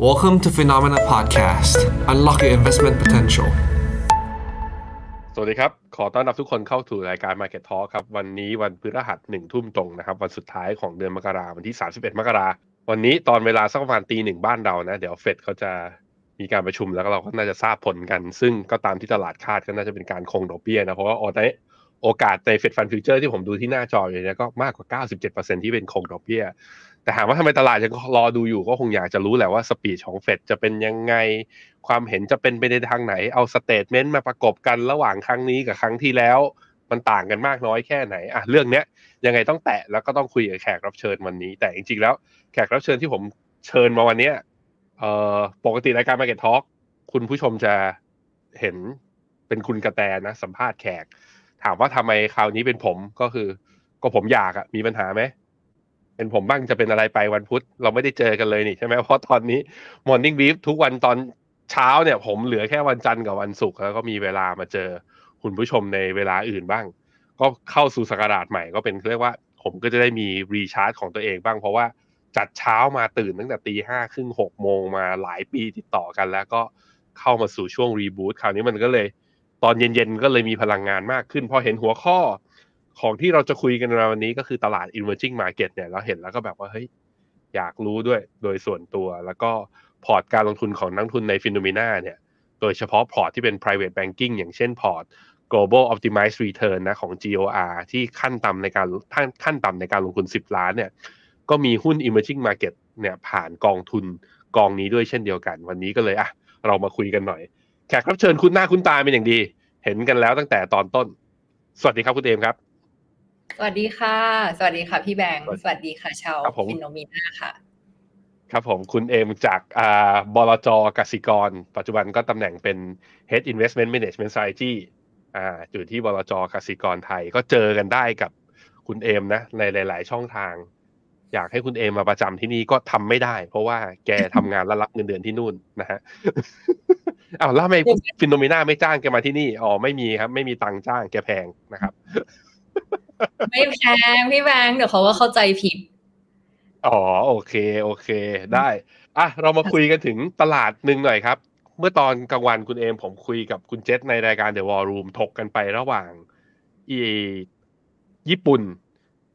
Welcome to Finnomena Podcast. Unlock your investment potential. สวัสดีครับ ขอต้อนรับทุกคนเข้าสู่รายการ Market Talk ครับ วันนี้วันพฤหัสหนึ่งทุ่มตรงนะครับ วันสุดท้ายของเดือนมกราวันที่ 31 มกราวันนี้ตอนเวลาสักประมาณตีหนึ่งบ้านเรานะ เดี๋ยวเฟดเขาจะมีการประชุมแล้วก็เราก็น่าจะทราบผลกัน ซึ่งก็ตามที่ตลาดคาดก็น่าจะเป็นการคงดอกเบี้ยนะ เพราะว่าโอกาสใน Fed Fund Futures ที่ผมดูที่หน้าจออยู่เนี่ยก็มากกว่า 97%ที่เป็นคงดอกเบี้ย แต่ถามว่าทำไมตลาดยังรอดูอยู่ก็คงอยากจะรู้แหละว่า speed ของเฟดจะเป็นยังไง ความเห็นจะเป็นไปในทางไหน เอา statement มาประกบกันระหว่างครั้งนี้กับครั้งที่แล้ว มันต่างกันมากน้อยแค่ไหนอะเรื่องเนี้ยยังไงต้องแตะแล้วก็ต้องคุยกับแขกรับเชิญวันนี้ แต่จริงๆแล้วแขกรับเชิญที่ผมเชิญมาวันเนี้ยเอ่อปกติรายการ Market Talk คุณผู้ชมจะเห็นเป็นคุณกระแตนะสัมภาษณ์แขก ถามว่าทำไมคราวนี้เป็นผมก็คือ ก็ผมอยากอะมีปัญหาไหม เป็นผมบ้างจะเป็นอะไรไปวันพุธเราไม่ได้เจอกันเลยนี่ใช่ไหมเพราะตอนนี้ Morning Brief ทุกวันตอนเช้าเนี่ย ผมเหลือแค่วันจันทร์กับวันศุกร์แล้วก็มีเวลามาเจอคุณผู้ชมในเวลาอื่นบ้าง ก็เข้าสู่สกราชใหม่ก็เป็นเรียกว่า ผมก็จะได้มีรีชาร์จของตัวเองบ้าง เพราะว่าจัดเช้ามาตื่นตั้งแต่ตีห้าครึ่งหกโมงมาหลายปีติดต่อกัน แล้วก็เข้ามาสู่ช่วง reboot คราวนี้มันก็เลย ตอนเย็นๆก็เลยมีพลังงานมากขึ้นพอเห็นหัวข้อ ของที่เราจะคุยกันในวันนี้ก็คือตลาด emerging market เนี่ยเราเห็นแล้วก็แบบว่าเฮ้ยอยากรู้ด้วยโดยส่วนตัว แล้วก็พอร์ตการลงทุนของนักลงทุนใน FINNOMENA เนี่ย โดยเฉพาะพอร์ตที่เป็น private banking อย่างเช่นพอร์ต global optimized return นะของ GOR ที่ขั้นต่ำในการขั้นต่ำในการลงทุน 10 ล้านเนี่ย ก็มีหุ้น emerging market เนี่ยผ่านกองทุนกองนี้ด้วยเช่นเดียวกัน วันนี้ก็เลยอะเรามาคุยกันหน่อย แขกรับเชิญคุณหน้าคุณตาเป็นอย่างดี เห็นกันแล้วตั้งแต่ตอนต้น สวัสดีครับคุณเอมครับ สวัสดีค่ะ สวัสดีค่ะ พี่แบงค์สวัสดีค่ะชาวครับผมฟินโนมีนาค่ะ ครับผมคุณเอมจากอ่าบลจกสิกร ปัจจุบันก็ตำแหน่งเป็น Head Investment Management Strategy อ่าอยู่ที่บลจกสิกรไทยก็เจอกันได้กับคุณเอมนะในหลาย ๆ ช่องทาง อยากให้คุณเอมมาประจำที่นี่ก็ทำไม่ได้ เพราะว่าแกทำงานและรับเงินเดือนที่นู่นนะฮะอ้าวแล้วทำไมฟินโนเมนาไม่จ้างแกมาที่นี่อ๋อไม่มีครับ ไม่มีตังค์จ้างแกแพงนะครับ ไม่แพงพี่แบงค์เดี๋ยวเขาก็เข้าใจผิด อ๋อโอเค โอเค ได้อะเรามาคุยกันถึงตลาดหนึ่งหน่อยครับ เมื่อตอนกลางวันคุณเอมผมคุยกับคุณเจษในรายการ The War Room ถกกันไประหว่างอีญี่ปุ่น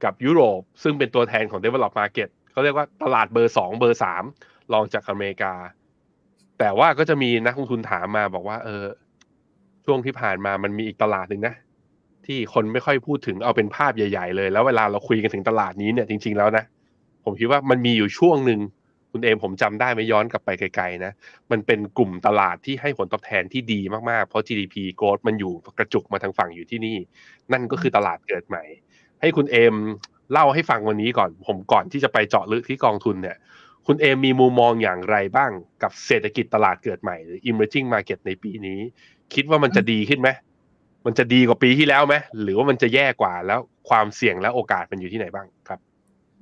กับยุโรป ซึ่งเป็นตัวแทนของ Develop Market เขาเรียกว่าตลาดเบอร์สองเบอร์สามรองจากอเมริกา แต่ว่าก็จะมีนักลงทุนถามมาบอกว่า เออ ช่วงที่ผ่านมามันมีอีกตลาดหนึ่งนะ ที่คนไม่ค่อยพูดถึงเอาเป็นภาพใหญ่ ๆ เลย แล้วเวลาเราคุยกันถึงตลาดนี้เนี่ยจริง ๆแล้วนะผมคิดว่ามันมีอยู่ช่วงหนึ่งคุณเอมผมจำได้ไหม่ย้อนกลับไปไกลๆนะมันเป็นกลุ่มตลาดที่ให้ผลตอบแทนที่ดีมากๆ เพราะ GDP growth มันอยู่กระจุกมาทางฝั่งอยู่ที่นี่ นั่นก็คือตลาดเกิดใหม่ ให้คุณเอมเล่าให้ฟังวันนี้ก่อน ผมก่อนที่จะไปเจาะลึกที่กองทุนเนี่ย คุณเอมมีมุมมองอย่างไรบ้างกับเศรษฐกิจตลาดเกิดใหม่หรือ emerging market ในปีนี้ คิดว่ามันจะดีขึ้นไหม มันจะดีกว่าปีที่แล้วไหมหรือว่ามันจะแย่กว่าแล้วความเสี่ยงและโอกาสมันอยู่ที่ไหนบ้างครับ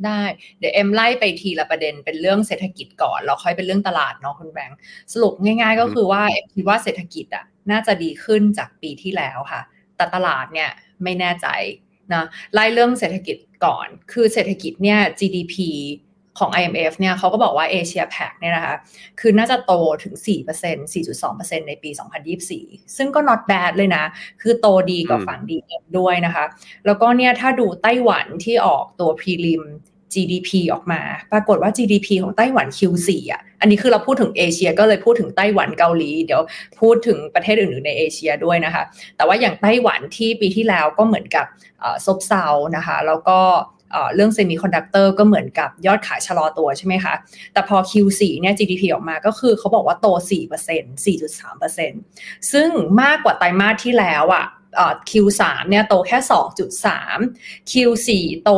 ได้เดี๋ยวเอ็มไล่ไปทีละประเด็นเป็นเรื่องเศรษฐกิจก่อนแล้วค่อยเป็นเรื่องตลาดเนาะคุณแบงค์สรุปง่าย ๆ ก็คือว่าเอ็มคิดว่าเศรษฐกิจอะน่าจะดีขึ้นจากปีที่แล้วค่ะ แต่ตลาดเนี่ยไม่แน่ใจนะไล่เรื่องเศรษฐกิจก่อน คือเศรษฐกิจเนี่ย GDP ของ IMF เนี่ยเขาก็บอกว่าเอเชียแพคเนี่ยนะคะคือน่าจะโตถึง 4% 4.2%ในปี 2024 ซึ่งก็ not bad เลยนะ คือโตดีกว่าอืมฝั่งดีด้วยนะคะ แล้วก็เนี่ยถ้าดูไต้หวันที่ออกตัว prelim GDP ออกมา ปรากฏว่า GDP ของไต้หวัน Q4 อะ อันนี้คือเราพูดถึงเอเชียก็เลยพูดถึงไต้หวันเกาหลี เดี๋ยวพูดถึงประเทศอื่นๆในเอเชียด้วยนะคะ แต่ว่าอย่างไต้หวันที่ปีที่แล้วก็เหมือนกับเอ่อซบเซานะคะ แล้วก็ เรื่องเซมิคอนดักเตอร์ก็เหมือนกับยอดขายชะลอตัวใช่ไหมคะ แต่พอ Q4 เนี่ย GDP ออกมาก็คือเขาบอกว่าโต 4% 4.3%ซึ่งมากกว่าไตรมาสที่แล้วอะเอ่อ Q3 เนี่ยโตแค่ 2.3 Q4 โต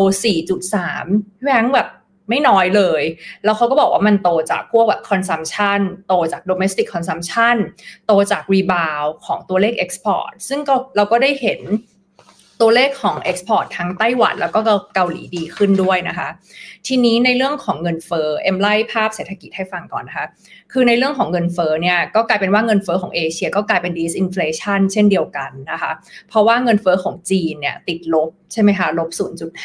4.3แบงแบบไม่น้อยเลย แล้วเขาก็บอกว่ามันโตจากพวกแบบ consumption โตจาก domestic consumption โตจาก rebound ของตัวเลข export ซึ่งก็เราก็ได้เห็น ตัวเลขของ export ทั้งไต้หวันแล้วก็เกาหลีดีขึ้นด้วยนะคะ ทีนี้ในเรื่องของเงินเฟ้อเอ็มไล่ภาพเศรษฐกิจให้ฟังก่อนนะคะคือในเรื่องของเงินเฟ้อเนี่ยก็กลายเป็นว่าเงินเฟ้อของเอเชียก็กลายเป็น disinflation เช่นเดียวกันนะคะ เพราะว่าเงินเฟ้อของจีนเนี่ยติดลบใช่ไหมคะลบ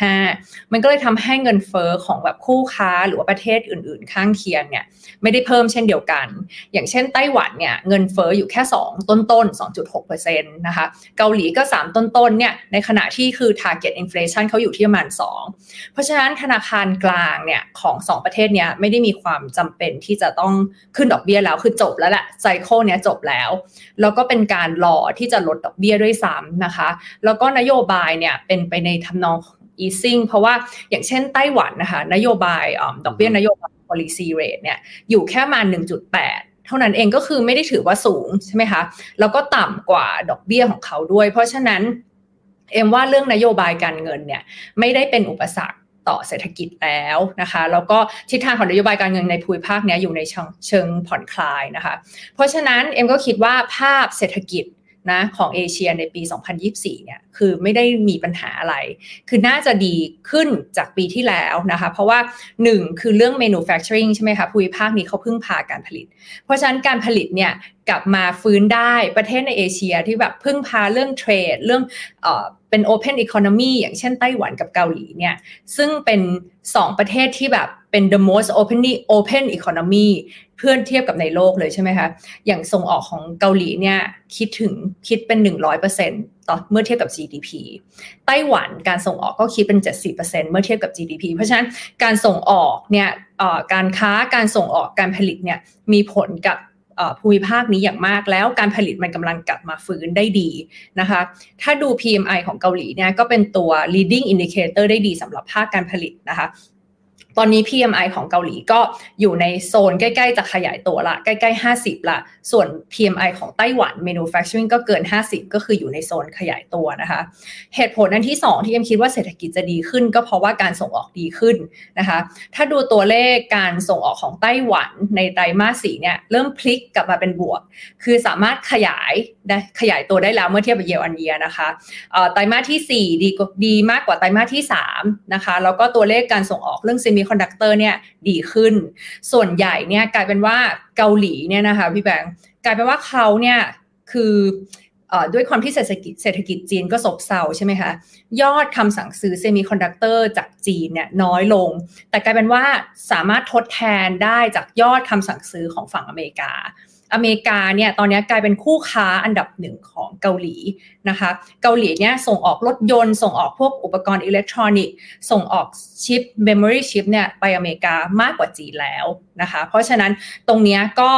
0.5 มันก็เลยทำให้เงินเฟ้อของแบบคู่ค้าหรือว่าประเทศอื่นๆ ข้างเคียงเนี่ยไม่ได้เพิ่มเช่นเดียวกัน อย่างเช่นไต้หวันเนี่ยเงินเฟ้ออยู่แค่ 2 ต้นๆ 2.6%นะคะเกาหลีก็ 3 ต้นๆเนี่ยในขณะที่คือ target inflation เขาอยู่ที่ประมาณ 2 เพราะฉะนั้นธนาคารกลางเนี่ยของ 2 ประเทศเนี้ยไม่ได้มีความจำเป็นที่จะต้องขึ้นดอกเบี้ยแล้วคือจบแล้วแหละไซเคิลเนี้ยจบแล้ว แล้วก็เป็นการรอที่จะลดดอกเบี้ยด้วยซ้ำนะคะ แล้วก็นโยบายเนี่ยเป็นไปในทำนอง easing เพราะว่าอย่างเช่นไต้หวันนะคะ นโยบายอดอกเบี้ยนโยบาย policy rate เนี่ยอยู่แค่มา 1.8เท่านั้นเองก็คือไม่ได้ถือว่าสูงใช่ไหมคะ แล้วก็ต่ำกว่าดอกเบี้ยของเขาด้วย เพราะฉะนั้น เอ็มว่าเรื่องนโยบายการเงินเนี่ยไม่ได้เป็นอุปสรรค ต่อเศรษฐกิจแล้วนะคะ แล้วก็ทิศทางของนโยบายการเงินในภูมิภาคนี้อยู่ในเชิงผ่อนคลายนะคะ เพราะฉะนั้นเอ็มก็คิดว่าภาพเศรษฐกิจนะของเอเชียในปี 2024 เนี่ย คือไม่ได้มีปัญหาอะไร คือน่าจะดีขึ้นจากปีที่แล้วนะคะ เพราะว่า 1 คือเรื่อง manufacturing ใช่ไหมคะ ภูมิภาคนี้เขาพึ่งพาการผลิต เพราะฉะนั้นการผลิตเนี่ยกลับมาฟื้นได้ประเทศในเอเชียที่แบบพึ่งพาเรื่องเทรด เรื่องเออเป็น open economy อย่างเช่นไต้หวันกับเกาหลีเนี่ยซึ่งเป็น 2 ประเทศที่แบบเป็น the most open open economy เพื่อนเทียบกับในโลกเลยใช่ไหมคะอย่างส่งออกของเกาหลีเนี่ยคิดถึงคิดเป็น 100%ต่อเมื่อเทียบกับ GDP ไต้หวันการส่งออกก็คิดเป็น 70%เมื่อเทียบกับ GDP เพราะฉะนั้นการส่งออกเนี่ยการค้าการส่งออกการผลิตเนี่ยมีผลกับ ภูมิภาคนี้อย่างมากแล้วการผลิตมันกำลังกลับมาฟื้นได้ดีนะคะ ถ้าดู PMI ของเกาหลีเนี่ยก็เป็นตัว leading indicator ได้ดีสำหรับภาคการผลิตนะคะ ตอนนี้ PMI ของเกาหลีก็อยู่ในโซนใกล้ๆ จะขยายตัวละ ใกล้ๆ 50 ละ ส่วน PMI ของไต้หวัน manufacturing ก็เกิน 50 ก็คืออยู่ในโซนขยายตัวนะคะ เหตุผลอันที่ 2 ที่เอ็มคิดว่าเศรษฐกิจจะดีขึ้น ก็เพราะว่าการส่งออกดีขึ้นนะคะ ถ้าดูตัวเลขการส่งออกของไต้หวันในไตรมาสสี่เนี่ยเริ่มพลิกกลับมาเป็นบวก คือสามารถขยายได้ขยายตัวได้แล้วเมื่อเทียบกับเยอันเยียนะคะไตรมาสที่ 4 ดีดีมากกว่าไตรมาสที่3นะคะ แล้วก็ตัวเลขการส่งออกเรื่องเซมิคอนดักเตอร์เนี่ยดีขึ้น ส่วนใหญ่เนี่ยกลายเป็นว่าเกาหลีเนี่ยนะคะพี่แบงค์กลายเป็นว่าเขาเนี่ยคือด้วยความที่เศรษฐกิจเศรษฐกิจจีนก็ซบเซาใช่ไหมคะ ยอดคำสั่งซื้อเซมิคอนดักเตอร์จากจีนเนี่ยน้อยลง แต่กลายเป็นว่าสามารถทดแทนได้จากยอดคำสั่งซื้อของฝั่งอเมริกา อเมริกาเนี่ยตอนนี้กลายเป็นคู่ค้าอันดับหนึ่งของเกาหลีนะคะ เกาหลีเนี่ยส่งออกรถยนต์ ส่งออกพวกอุปกรณ์อิเล็กทรอนิกส์ ส่งออกชิป memory chip เนี่ยไปอเมริกามากกว่าจีนแล้วนะคะ เพราะฉะนั้นตรงนี้ก็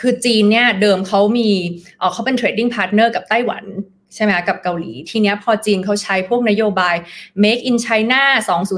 คือจีนเนี่ยเดิมเขามีเขาเป็น trading partner กับไต้หวัน ใช่ไหมกับเกาหลี ทีเนี้ยพอจีนเขาใช้พวกนโยบาย Make in China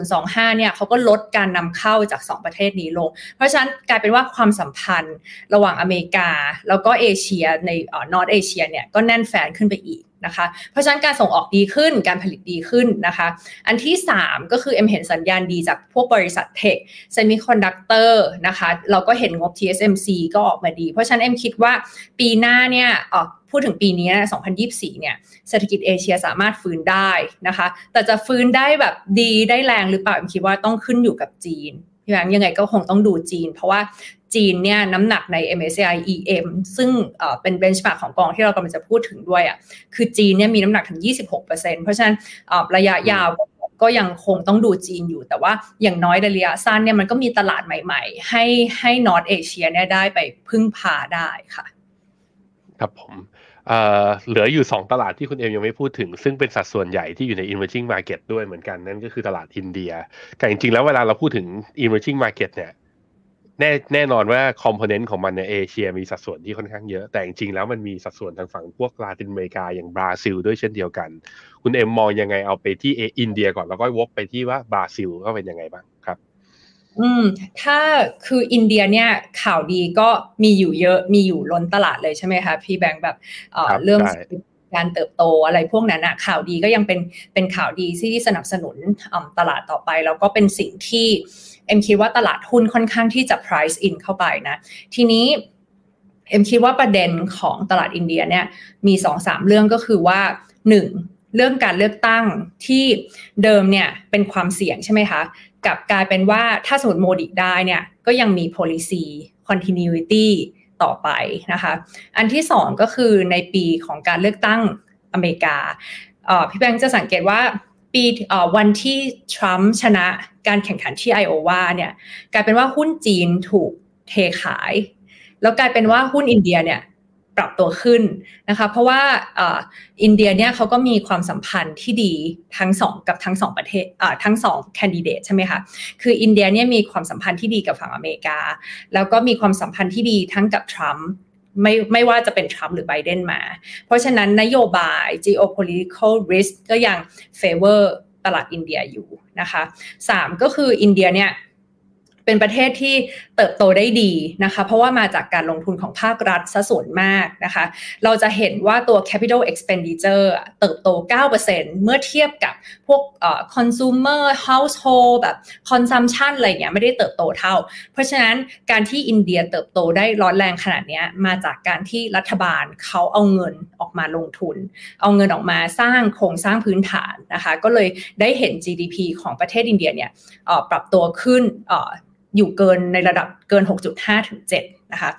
2025 เนี่ยเขาก็ลดการนำเข้าจาก 2 ประเทศนี้ลง เพราะฉะนั้นกลายเป็นว่าความสัมพันธ์ระหว่างอเมริกา แล้วก็เอเชียใน North Asia เนี่ยก็แน่นแฟ้นขึ้นไปอีกนะคะเพราะฉะนั้นการส่งออกดีขึ้นการผลิตดีขึ้นนะคะอันที่ 3 ก็คือเอ็มเห็นสัญญาณดีจากพวกบริษัท tech เซมิคอนดักเตอร์นะคะเราก็เห็นงบ TSMC ก็ออกมาดี เพราะฉะนั้นเอ็มคิดว่าปีหน้าเนี่ยออ พูดถึงปีนี้นะ2024 เนี่ย เศรษฐกิจเอเชียสามารถฟื้นได้นะคะ แต่จะฟื้นได้แบบดีได้แรงหรือเปล่าเอ็มคิดว่าต้องขึ้นอยู่กับจีนพี่แบงยังไงก็คงต้องดูจีน เพราะว่าจีนเนี่ยน้ำหนักใน MSCI EM ซึ่งเป็นเบนช์มาร์กของกองที่เรากำลังจะพูดถึงด้วยอะคือจีนเนี่ยมีน้ำหนักถึง 26%เพราะฉะนั้นระยะยาวก็ยังคงต้องดูจีนอยู่ แต่ว่าอย่างน้อยระยะสั้นเนี่ยมันก็มีตลาดใหม่ๆ ให้ให้นอตเอเชียเนี่ยได้ไปพึ่งพาได้ค่ะ ครับผม เหลืออยู่ 2 ตลาดที่คุณเอ็มยังไม่พูดถึง ซึ่งเป็นสัดส่วนใหญ่ที่อยู่ใน emerging market ด้วยเหมือนกัน นั่นก็คือตลาดอินเดียแต่จริงๆ แล้วเวลาเราพูดถึง emerging market เนี่ยแน่แน่นอนว่า component ของมันในเอเชียมีสัดส่วนที่ค่อนข้างเยอะ แต่จริงๆแล้วมันมีสัดส่วนทางฝั่งพวกลาตินอเมริกาอย่างบราซิลด้วยเช่นเดียวกัน คุณเอ็มมองยังไงเอาไปที่เออินเดียก่อนแล้วก็วกไปที่ว่าบราซิลก็เป็นยังไงบ้าง อืมถ้าคืออินเดียเนี่ยข่าวดีก็มีอยู่เยอะมีอยู่ล้นตลาดเลยใช่ไหมคะพี่แบงค์แบบเอ่อเรื่องการเติบโตอะไรพวกนั้นอะข่าวดีก็ยังเป็นเป็นข่าวดีที่สนับสนุนตลาดต่อไป แล้วก็เป็นสิ่งที่เอ็มคิดว่าตลาดหุ้นค่อนข้างที่จะ price in เข้าไปนะ ทีนี้เอ็มคิดว่าประเด็นของตลาดอินเดียเนี่ยมีสองสามเรื่องก็คือว่าหนึ่งเรื่องการเลือกตั้งที่เดิมเนี่ยเป็นความเสี่ยงใช่ไหมคะ กับกลายเป็นว่าถ้าสมมติโมดิได้เนี่ยก็ยังมี policy continuity ต่อไปนะคะ อันที่สองก็คือในปีของการเลือกตั้งอเมริกาพี่แบงค์จะสังเกตว่าปีวันที่ทรัมป์ชนะการแข่งขันที่ไอโอวาเนี่ยกลายเป็นว่าหุ้นจีนถูกเทขาย แล้วกลายเป็นว่าหุ้นอินเดียเนี่ย ปรับตัวขึ้นนะคะเพราะว่าอินเดียเนี่ยเขาก็มีความสัมพันธ์ที่ดีทั้งสองกับทั้งสองประเทศทั้งสองแคนดิเดตใช่ไหมคะคืออินเดียเนี่ยมีความสัมพันธ์ที่ดีกับฝั่งอเมริกา แล้วก็มีความสัมพันธ์ที่ดีทั้งกับทรัมป์ไม่ไม่ว่าจะเป็นทรัมป์หรือไบเดนมา เพราะฉะนั้นนโยบาย geopolitical risk ก็ยัง favor ตลาดอินเดียอยู่นะคะสามก็คืออินเดียเนี่ย เป็นประเทศที่เติบโตได้ดีนะคะ เพราะว่ามาจากการลงทุนของภาครัฐซะส่วนมากนะคะ เราจะเห็นว่าตัว capital expenditure เติบโต 9%เมื่อเทียบกับพวก consumer household แบบ consumption อะไรเงี้ยไม่ได้เติบโตเท่า เพราะฉะนั้นการที่อินเดียเติบโตได้ร้อนแรงขนาดนี้มาจากการที่รัฐบาลเขาเอาเงินออกมาลงทุน เอาเงินออกมาสร้างโครงสร้างพื้นฐานนะคะ ก็เลยได้เห็น GDP ของประเทศอินเดียเนี่ยปรับตัวขึ้น อยู่เกินในระดับเกิน 6.5 ถึง 7 นะคะ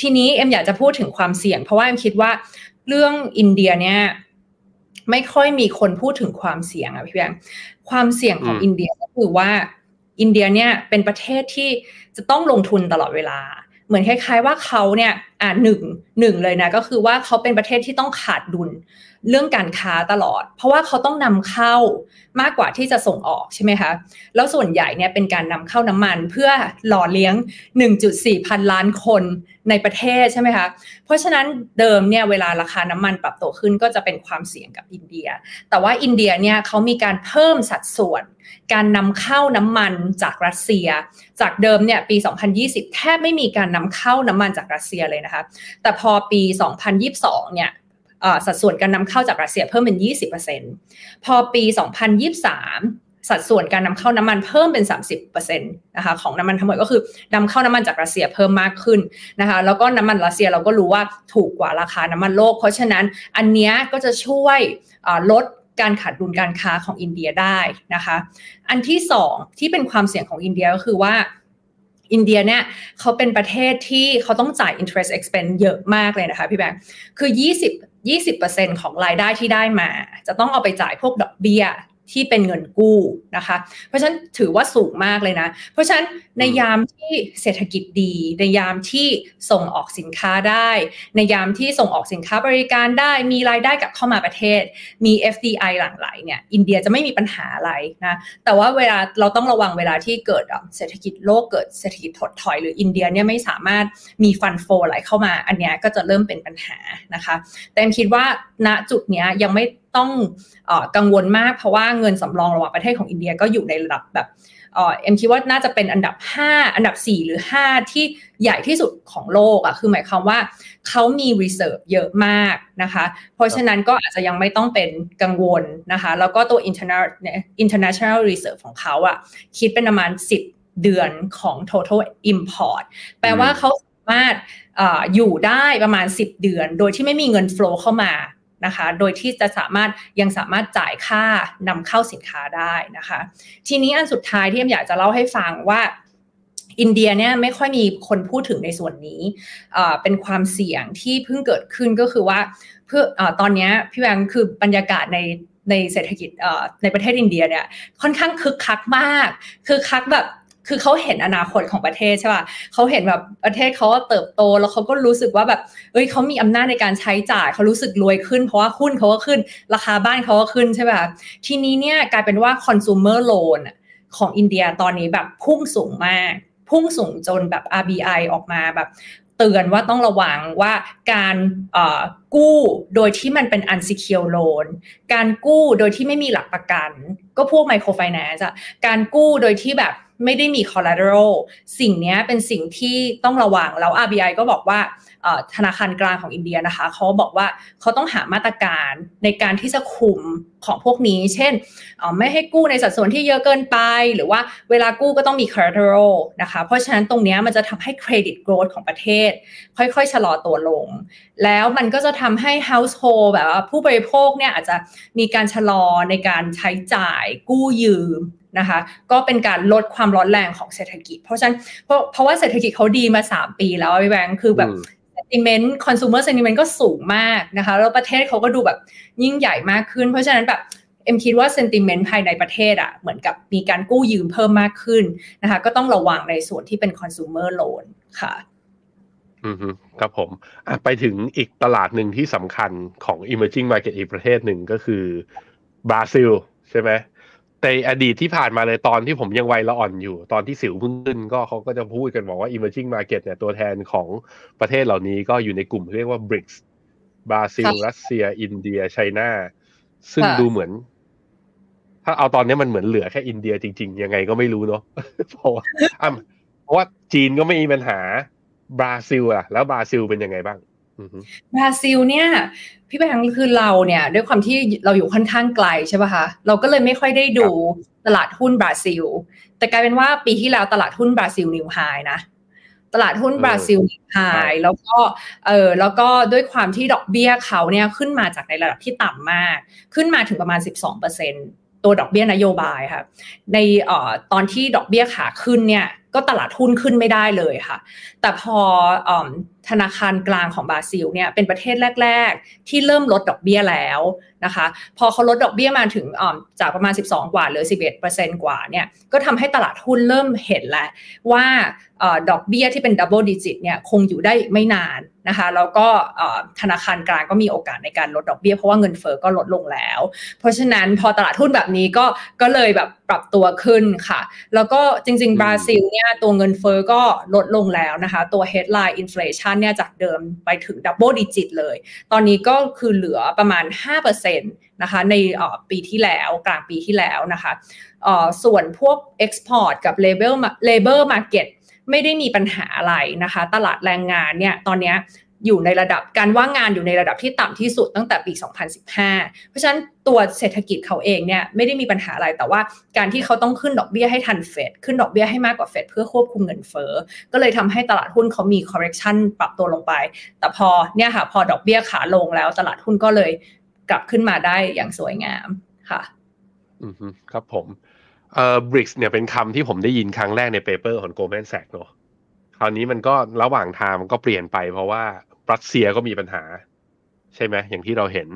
ทีนี้เอ็มอยากจะพูดถึงความเสี่ยง เพราะว่าเอ็มคิดว่าเรื่องอินเดียเนี่ยไม่ค่อยมีคนพูดถึงความเสี่ยงอะพี่แบงความเสี่ยงของอินเดียก็คือว่าอินเดียเนี่ยเป็นประเทศที่จะต้องลงทุนตลอดเวลา เหมือนคล้าย ๆ ว่าเขาเนี่ยอ่าหนึ่งหนึ่งเลยนะก็คือว่าเขาเป็นประเทศที่ต้องขาดดุล เรื่องการค้าตลอด เพราะว่าเขาต้องนำเข้ามากกว่าที่จะส่งออกใช่ไหมคะแล้วส่วนใหญ่เนี่ยเป็นการนำเข้าน้ำมันเพื่อหล่อเลี้ยง 1.4 พันล้านคนในประเทศใช่ไหมคะเพราะฉะนั้นเดิมเนี่ยเวลาราคาน้ำมันปรับตัวขึ้นก็จะเป็นความเสี่ยงกับอินเดีย แต่ว่าอินเดียเนี่ยเขามีการเพิ่มสัดส่วน การนำเข้าน้ำมันจากรัสเซีย จากเดิมเนี่ยปี 2020 แทบไม่มีการนำเข้าน้ำมันจากรัสเซียเลยนะคะแต่พอปี 2022 เนี่ย สัดส่วนการนำเข้าจากรัสเซียเพิ่มเป็น 20%พอปี 2023สัดส่วนการนำเข้าน้ำมันเพิ่มเป็น 30%นะคะของน้ำมันทั้งหมดก็คือนำเข้าน้ำมันจากรัสเซียเพิ่มมากขึ้นนะคะแล้วก็น้ำมันรัสเซียเราก็รู้ว่าถูกกว่าราคาน้ำมันโลก เพราะฉะนั้นอันนี้ก็จะช่วยลดการขาดดุลการค้าของอินเดียได้นะคะอันที่สองที่เป็นความเสี่ยงของอินเดียก็คือว่าอินเดียเนี่ยเขาเป็นประเทศที่เขาต้องจ่าย interest expense เยอะมากเลยนะคะพี่แบงค์คือ 20 20%ของรายได้ที่ได้มา จะต้องเอาไปจ่ายพวกดอกเบี้ย ที่เป็นเงินกู้นะคะ เพราะฉะนั้นถือว่าสูงมากเลยนะ เพราะฉะนั้นในยามที่เศรษฐกิจดี ในยามที่ส่งออกสินค้าได้ ในยามที่ส่งออกสินค้าบริการได้ มีรายได้กลับเข้ามาประเทศ มี FDI หลั่งไหลเนี่ย อินเดียจะไม่มีปัญหาอะไรนะ แต่ว่าเวลาเราต้องระวังเวลาที่เกิดเศรษฐกิจโลกเกิดเศรษฐกิจถดถอย หรืออินเดียเนี่ยไม่สามารถมีฟันโฟไหลเข้ามา อันนี้ก็จะเริ่มเป็นปัญหานะคะ แต่คิดว่าณจุดนี้ยังไม่ ต้องอกังวลมากเพราะว่าเงินสำรองระหว่างประเทศของอินเดียก็อยู่ในระดับแบบเอ็มคิดว่าน่าจะเป็นอันดับ 5 อันดับ 4 หรือ 5 ที่ใหญ่ที่สุดของโลกอะ่ะคือหมายความว่าเขามี reserve เยอะมากนะคะ เพราะฉะนั้นก็อาจจะยังไม่ต้องเป็นกังวลนะคะ แล้วก็ตัว international international reserve ของเขาอะ่ะคิดเป็นประมาณ 10 เดือนของ total import แปลว่าเขาสามารถออยู่ได้ประมาณ 10 เดือน โดยที่ไม่มีเงิน flow เข้ามา นะคะ โดยที่จะสามารถยังสามารถจ่ายค่านำเข้าสินค้าได้นะคะ ทีนี้อันสุดท้ายที่อยากจะเล่าให้ฟังว่าอินเดียเนี่ยไม่ค่อยมีคนพูดถึงในส่วนนี้ เป็นความเสี่ยงที่เพิ่งเกิดขึ้นก็คือว่าเพื่ออตอนนี้พี่แบงค์คือบรรยากาศในในเศรษฐกิจในประเทศอินเดียเนี่ยค่อนข้างคึกคักมาก คือคักแบบ คือเขาเห็นอนาคตของประเทศใช่ป่ะเขาเห็นแบบประเทศเขาเติบโตแล้วเขาก็รู้สึกว่าแบบ เอ้ยเขามีอำนาจในการใช้จ่ายเขารู้สึกรวยขึ้น เพราะว่าหุ้นเขาก็ขึ้น ราคาบ้านเขาก็ขึ้นใช่ป่ะทีนี้เนี่ยกลายเป็นว่า consumer loan ของอินเดียตอนนี้แบบพุ่งสูงมาก พุ่งสูงจนแบบ RBI ออกมาแบบเตือนว่าต้องระวังว่าการกู้โดยที่มันเป็น unsecured loan การกู้โดยที่ไม่มีหลักประกัน ก็พวก microfinance การกู้โดยที่แบบ ไม่ได้มี collateral สิ่งนี้เป็นสิ่งที่ต้องระวังแล้ว RBI ก็บอกว่าธนาคารกลางของอินเดียนะคะเขาบอกว่าเขาต้องหามาตรการในการที่จะคุมของพวกนี้ เช่นไม่ให้กู้ในสัดส่วนที่เยอะเกินไป หรือว่าเวลากู้ก็ต้องมี collateral นะคะ เพราะฉะนั้นตรงนี้มันจะทำให้ credit growth ของประเทศ ค่อยๆ ชะลอตัวลง แล้วมันก็จะทำให้ household แบบว่าผู้บริโภคเนี่ยอาจจะมีการชะลอในการใช้จ่ายกู้ยืม นะคะ ก็เป็นการลดความร้อนแรงของเศรษฐกิจ เพราะฉะนั้นเพราะเพราะว่าเศรษฐกิจเขาดีมา 3 ปีแล้วไอ้แบงค์คือแบบ sentiment consumer sentiment ก็สูงมากนะคะ แล้วประเทศเขาก็ดูแบบยิ่งใหญ่มากขึ้น เพราะฉะนั้นแบบเอ็มคิดว่า sentiment ภายในประเทศอะ่ะเหมือนกับมีการกู้ยืมเพิ่มมากขึ้นนะคะ ก็ต้องระวังในส่วนที่เป็น consumer loan ค่ะ อืมครับผมไปถึงอีกตลาดหนึ่งที่สำคัญของ emerging market อีกประเทศหนึ่งก็คือบราซิล ใช่ไหม ในอดีตที่ผ่านมาเลยตอนที่ผมยังวัยละอ่อนอยู่ ตอนที่สิวพึ่งขึ้นก็เขาก็จะพูดกันบอกว่า emerging market เนี่ยตัวแทนของประเทศเหล่านี้ก็อยู่ในกลุ่มเรียกว่า BRICS บราซิล รัสเซีย อินเดียไชน่าซึ่งดูเหมือน ถ้าเอาตอนนี้มันเหมือนเหลือแค่อินเดียจริง ๆ ยังไงก็ไม่รู้เนาะเพราะว่าเพราะว่าจีนก็ไม่มีปัญหาบราซิลอะแล้วบราซิลเป็นยังไงบ้าง บราซิลเนี่ยพี่แบงค์คือเราเนี่ย ด้วยความที่เราอยู่ค่อนข้างไกลใช่ป่ะคะเราก็เลยไม่ค่อยได้ดูตลาดหุ้นบราซิล แต่กลายเป็นว่าปีที่แล้วตลาดหุ้นบราซิล new high นะตลาดหุ้นบราซิล new high แล้วก็เออแล้วก็ด้วยความที่ดอกเบี้ยเขาเนี่ยขึ้นมาจากในระดับที่ต่ำมาก ขึ้นมาถึงประมาณ 12%ตัวดอกเบี้ยนโยบายค่ะในเอ่อตอนที่ดอกเบี้ยขาขึ้นเนี่ย ก็ตลาดหุ้นขึ้นไม่ได้เลยค่ะ แต่พอ ธนาคารกลางของบราซิลเนี่ยเป็นประเทศแรก ๆ ที่เริ่มลดดอกเบี้ยแล้วนะคะพอเขาลดดอกเบี้ยมาถึงจากประมาณ 12 กว่าหรือ 11%กว่าเนี่ยก็ทำให้ตลาดหุ้นเริ่มเห็นแล้วว่าดอกเบี้ยที่เป็น double digit เนี่ยคงอยู่ได้ไม่นานนะคะแล้วก็ธนาคารกลางก็มีโอกาสในการลดดอกเบี้ยเพราะว่าเงินเฟ้อก็ลดลงแล้ว เพราะฉะนั้นพอตลาดหุ้นแบบนี้ก็ก็เลยแบบปรับตัวขึ้นค่ะ แล้วก็จริง ๆ บราซิลเนี่ยตัวเงินเฟ้อก็ลดลงแล้วนะคะตัว headline inflation เนี่ยจากเดิมไปถึง double digit เลย ตอนนี้ก็คือเหลือประมาณ 5%นะคะในปีที่แล้วกลางปีที่แล้วนะคะส่วนพวก export กับ labor labor market ไม่ได้มีปัญหาอะไรนะคะ ตลาดแรงงานเนี่ยตอนนี้ อยู่ในระดับการว่างงานอยู่ในระดับที่ต่ำที่สุดตั้งแต่ปี 2015 เพราะฉะนั้นตัวเศรษฐกิจเขาเองเนี่ยไม่ได้มีปัญหาอะไรแต่ว่าการที่เขาต้องขึ้นดอกเบี้ยให้ทันเฟดขึ้นดอกเบี้ยให้มากกว่าเฟดเพื่อควบคุมเงินเฟ้อก็เลยทำให้ตลาดหุ้นเขามี correction ปรับตัวลงไป แต่พอเนี่ยค่ะพอดอกเบี้ยขาลงแล้ว ตลาดหุ้นก็เลยกลับขึ้นมาได้อย่างสวยงามค่ะ อืมครับผมเอ่อบริกส์เนี่ยเป็นคำที่ผมได้ยินครั้งแรกใน paper ของ Goldman Sachs เนอะคราวนี้มันก็ระหว่างทางมันก็เปลี่ยนไปเพราะว่า รัสเซียก็มีปัญหา ใช่ไหมอย่างที่เราเห็น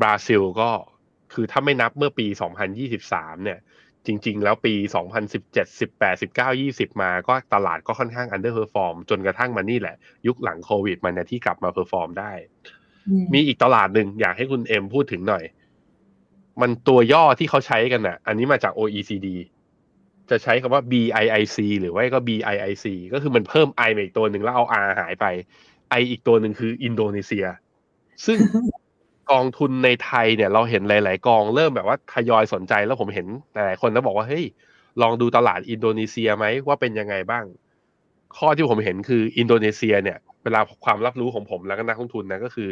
บราซิลก็คือถ้าไม่นับเมื่อปี 2023 เนี่ย จริง ๆ แล้วปี 2017 18 19 20 มาก็ตลาดก็ค่อนข้าง underperform จนกระทั่งมานี่แหละ ยุคหลังโควิดมันที่กลับมา perform ได้ มีอีกตลาดหนึ่งอยากให้คุณเอ็มพูดถึงหน่อย มันตัวย่อที่เขาใช้กันอะ อันนี้มาจาก OECD จะใช้คำว่า BIIC หรือว่าก็ BIIC ก็คือมันเพิ่ม I มาอีกตัวหนึ่งแล้วเอา R หายไป ไออีกตัวหนึ่งคืออินโดนีเซีย ซึ่งกองทุนในไทยเนี่ย เราเห็นหลาย ๆ กองเริ่มแบบว่าทยอยสนใจแล้วผมเห็นหลายคนแล้วบอกว่าเฮ้ยลองดูตลาดอินโดนีเซียไหมว่าเป็นยังไงบ้าง ข้อที่ผมเห็นคืออินโดนีเซียเนี่ย เวลาความรับรู้ของผมแล้วก็นักลงทุนนะก็คือ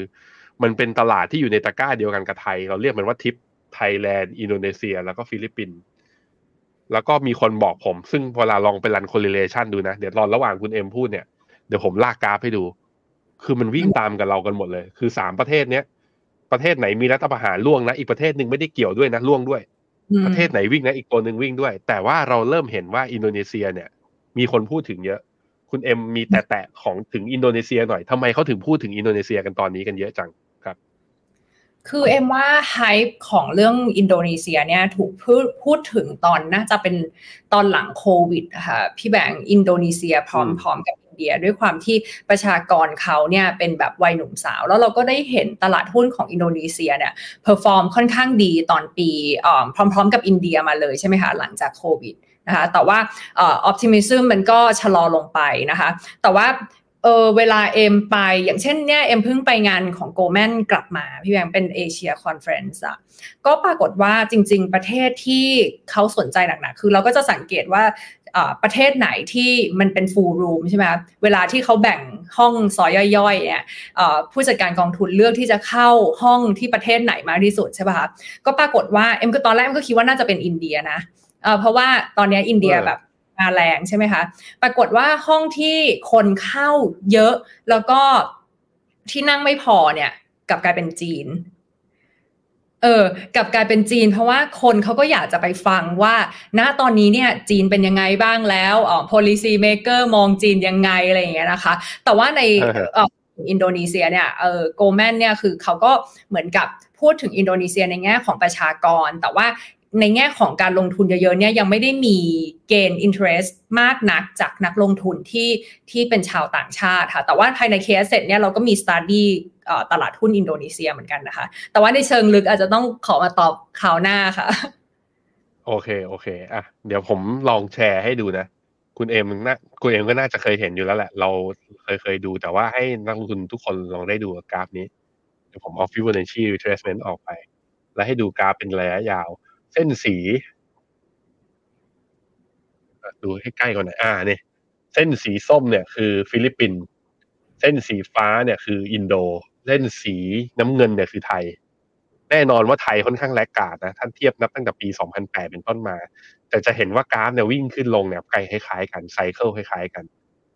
มันเป็นตลาดที่อยู่ในตะกร้าเดียวกันกับไทย เราเรียกมันว่า TIP Thailand Indonesia แล้วก็ฟิลิปปินส์แล้วก็มีคนบอกผม ซึ่งเวลาลองไปรัน correlation ดูนะ เดี๋ยวรอระหว่างคุณเอ็มพูดเนี่ย เดี๋ยวผมลากกราฟให้ดู คือมันวิ่งตามกับเรากันหมดเลย คือสามประเทศเนี้ยประเทศไหนมีรัฐประหารร่วงนะอีกประเทศหนึ่งไม่ได้เกี่ยวด้วยนะร่วงด้วย ประเทศไหนวิ่งนะอีกตัวหนึ่งวิ่งด้วย แต่ว่าเราเริ่มเห็นว่าอินโดนีเซียเนี่ย มีคนพูดถึงเยอะ คุณเอ็มมีแต่แตะของถึงอินโดนีเซียหน่อยทำไมเขาถึงพูดถึงอินโดนีเซียกันตอนนี้กันเยอะจังครับ คือเอ็มว่า hype ของเรื่องอินโดนีเซียเนี่ยถูกพูดพูดถึงตอนน่าจะเป็นตอนหลังโควิดค่ะพี่แบงอินโดนีเซียพร้อมๆกับ อินเดีย ด้วยความที่ประชากรเขาเนี่ยเป็นแบบวัยหนุ่มสาว แล้วเราก็ได้เห็นตลาดหุ้นของอินโดนีเซียเนี่ย perform ค่อนข้างดีตอนปีพร้อม ๆ กับอินเดียมาเลยใช่ไหมคะหลังจากโควิดนะคะแต่ว่า optimism มันก็ชะลอลงไปนะคะ แต่ว่าเออเวลาเอ็มไปอย่างเช่นเนี่ยเอ็มเพิ่งไปงานของ Goldman กลับมา พี่แบงเป็น Asia conference อะก็ปรากฏว่าจริง ๆ ประเทศที่เขาสนใจหนักๆ คือเราก็จะสังเกตว่า ประเทศไหนที่มันเป็น full room ใช่ไหมเวลาที่เขาแบ่งห้องซอยย่อยๆเนี่ยผู้จัดการกองทุนเลือกที่จะเข้าห้องที่ประเทศไหนมากที่สุดใช่ป่ะคะก็ปรากฏว่าเอ็มก็ตอนแรกเอ็มก็คิดว่าน่าจะเป็นอินเดียนะเพราะว่าตอนนี้อินเดียแบบมาแรงใช่ไหมคะปรากฏว่าห้องที่คนเข้าเยอะแล้วก็ที่นั่งไม่พอเนี่ยกลับกลายเป็นจีน เออกับกลายเป็นจีน เพราะว่าคนเขาก็อยากจะไปฟังว่า ณตอนนี้เนี่ยจีนเป็นยังไงบ้างแล้วอ๋อ policy maker มองจีนยังไงอะไรอย่างเงี้ยนะคะ แต่ว่าในอินโดนีเซียเนี่ยเออ Goldman เนี่ยคือเขาก็เหมือนกับพูดถึงอินโดนีเซียในแง่ของประชากร แต่ว่าในแง่ของการลงทุนเยอะๆเนี่ยยังไม่ได้มี gain interest มากนักจากนักลงทุนที่ที่เป็นชาวต่างชาติค่ะแต่ว่าภายใน KAsset เนี่ยเราก็มี study ตลาดหุ้นอินโดนีเซียเหมือนกันนะคะ แต่ว่าในเชิงลึกอาจจะต้องขอมาตอบคราวหน้าค่ะ โอเคโอเคอะเดี๋ยวผมลองแชร์ให้ดูนะ คุณเอ็มนะคุณเอ็มก็น่าจะเคยเห็นอยู่แล้วแหละ เราเคยเคยดูแต่ว่าให้นักลงทุนทุกคนลองได้ดูกราฟนี้เดี๋ยวผมเอา Fibonacci retracement ออกไป แล้วให้ดูกราฟเป็นระยะยาว เส้นสี ดูให้ใกล้ก่อนหน่อยอ่าเนี่ยเส้นสีส้มเนี่ยคือฟิลิปปินส์เส้นสีฟ้าเนี่ยคืออินโด เส้นสีน้ำเงินเนี่ยคือไทย แน่นอนว่าไทยค่อนข้าง laggard นะท่านเทียบนับตั้งแต่ปี 2008 เป็นต้นมา แต่จะเห็นว่ากราฟเนี่ยวิ่งขึ้นลงเนี่ยไกลคล้ายๆกัน cycle คล้ายๆกัน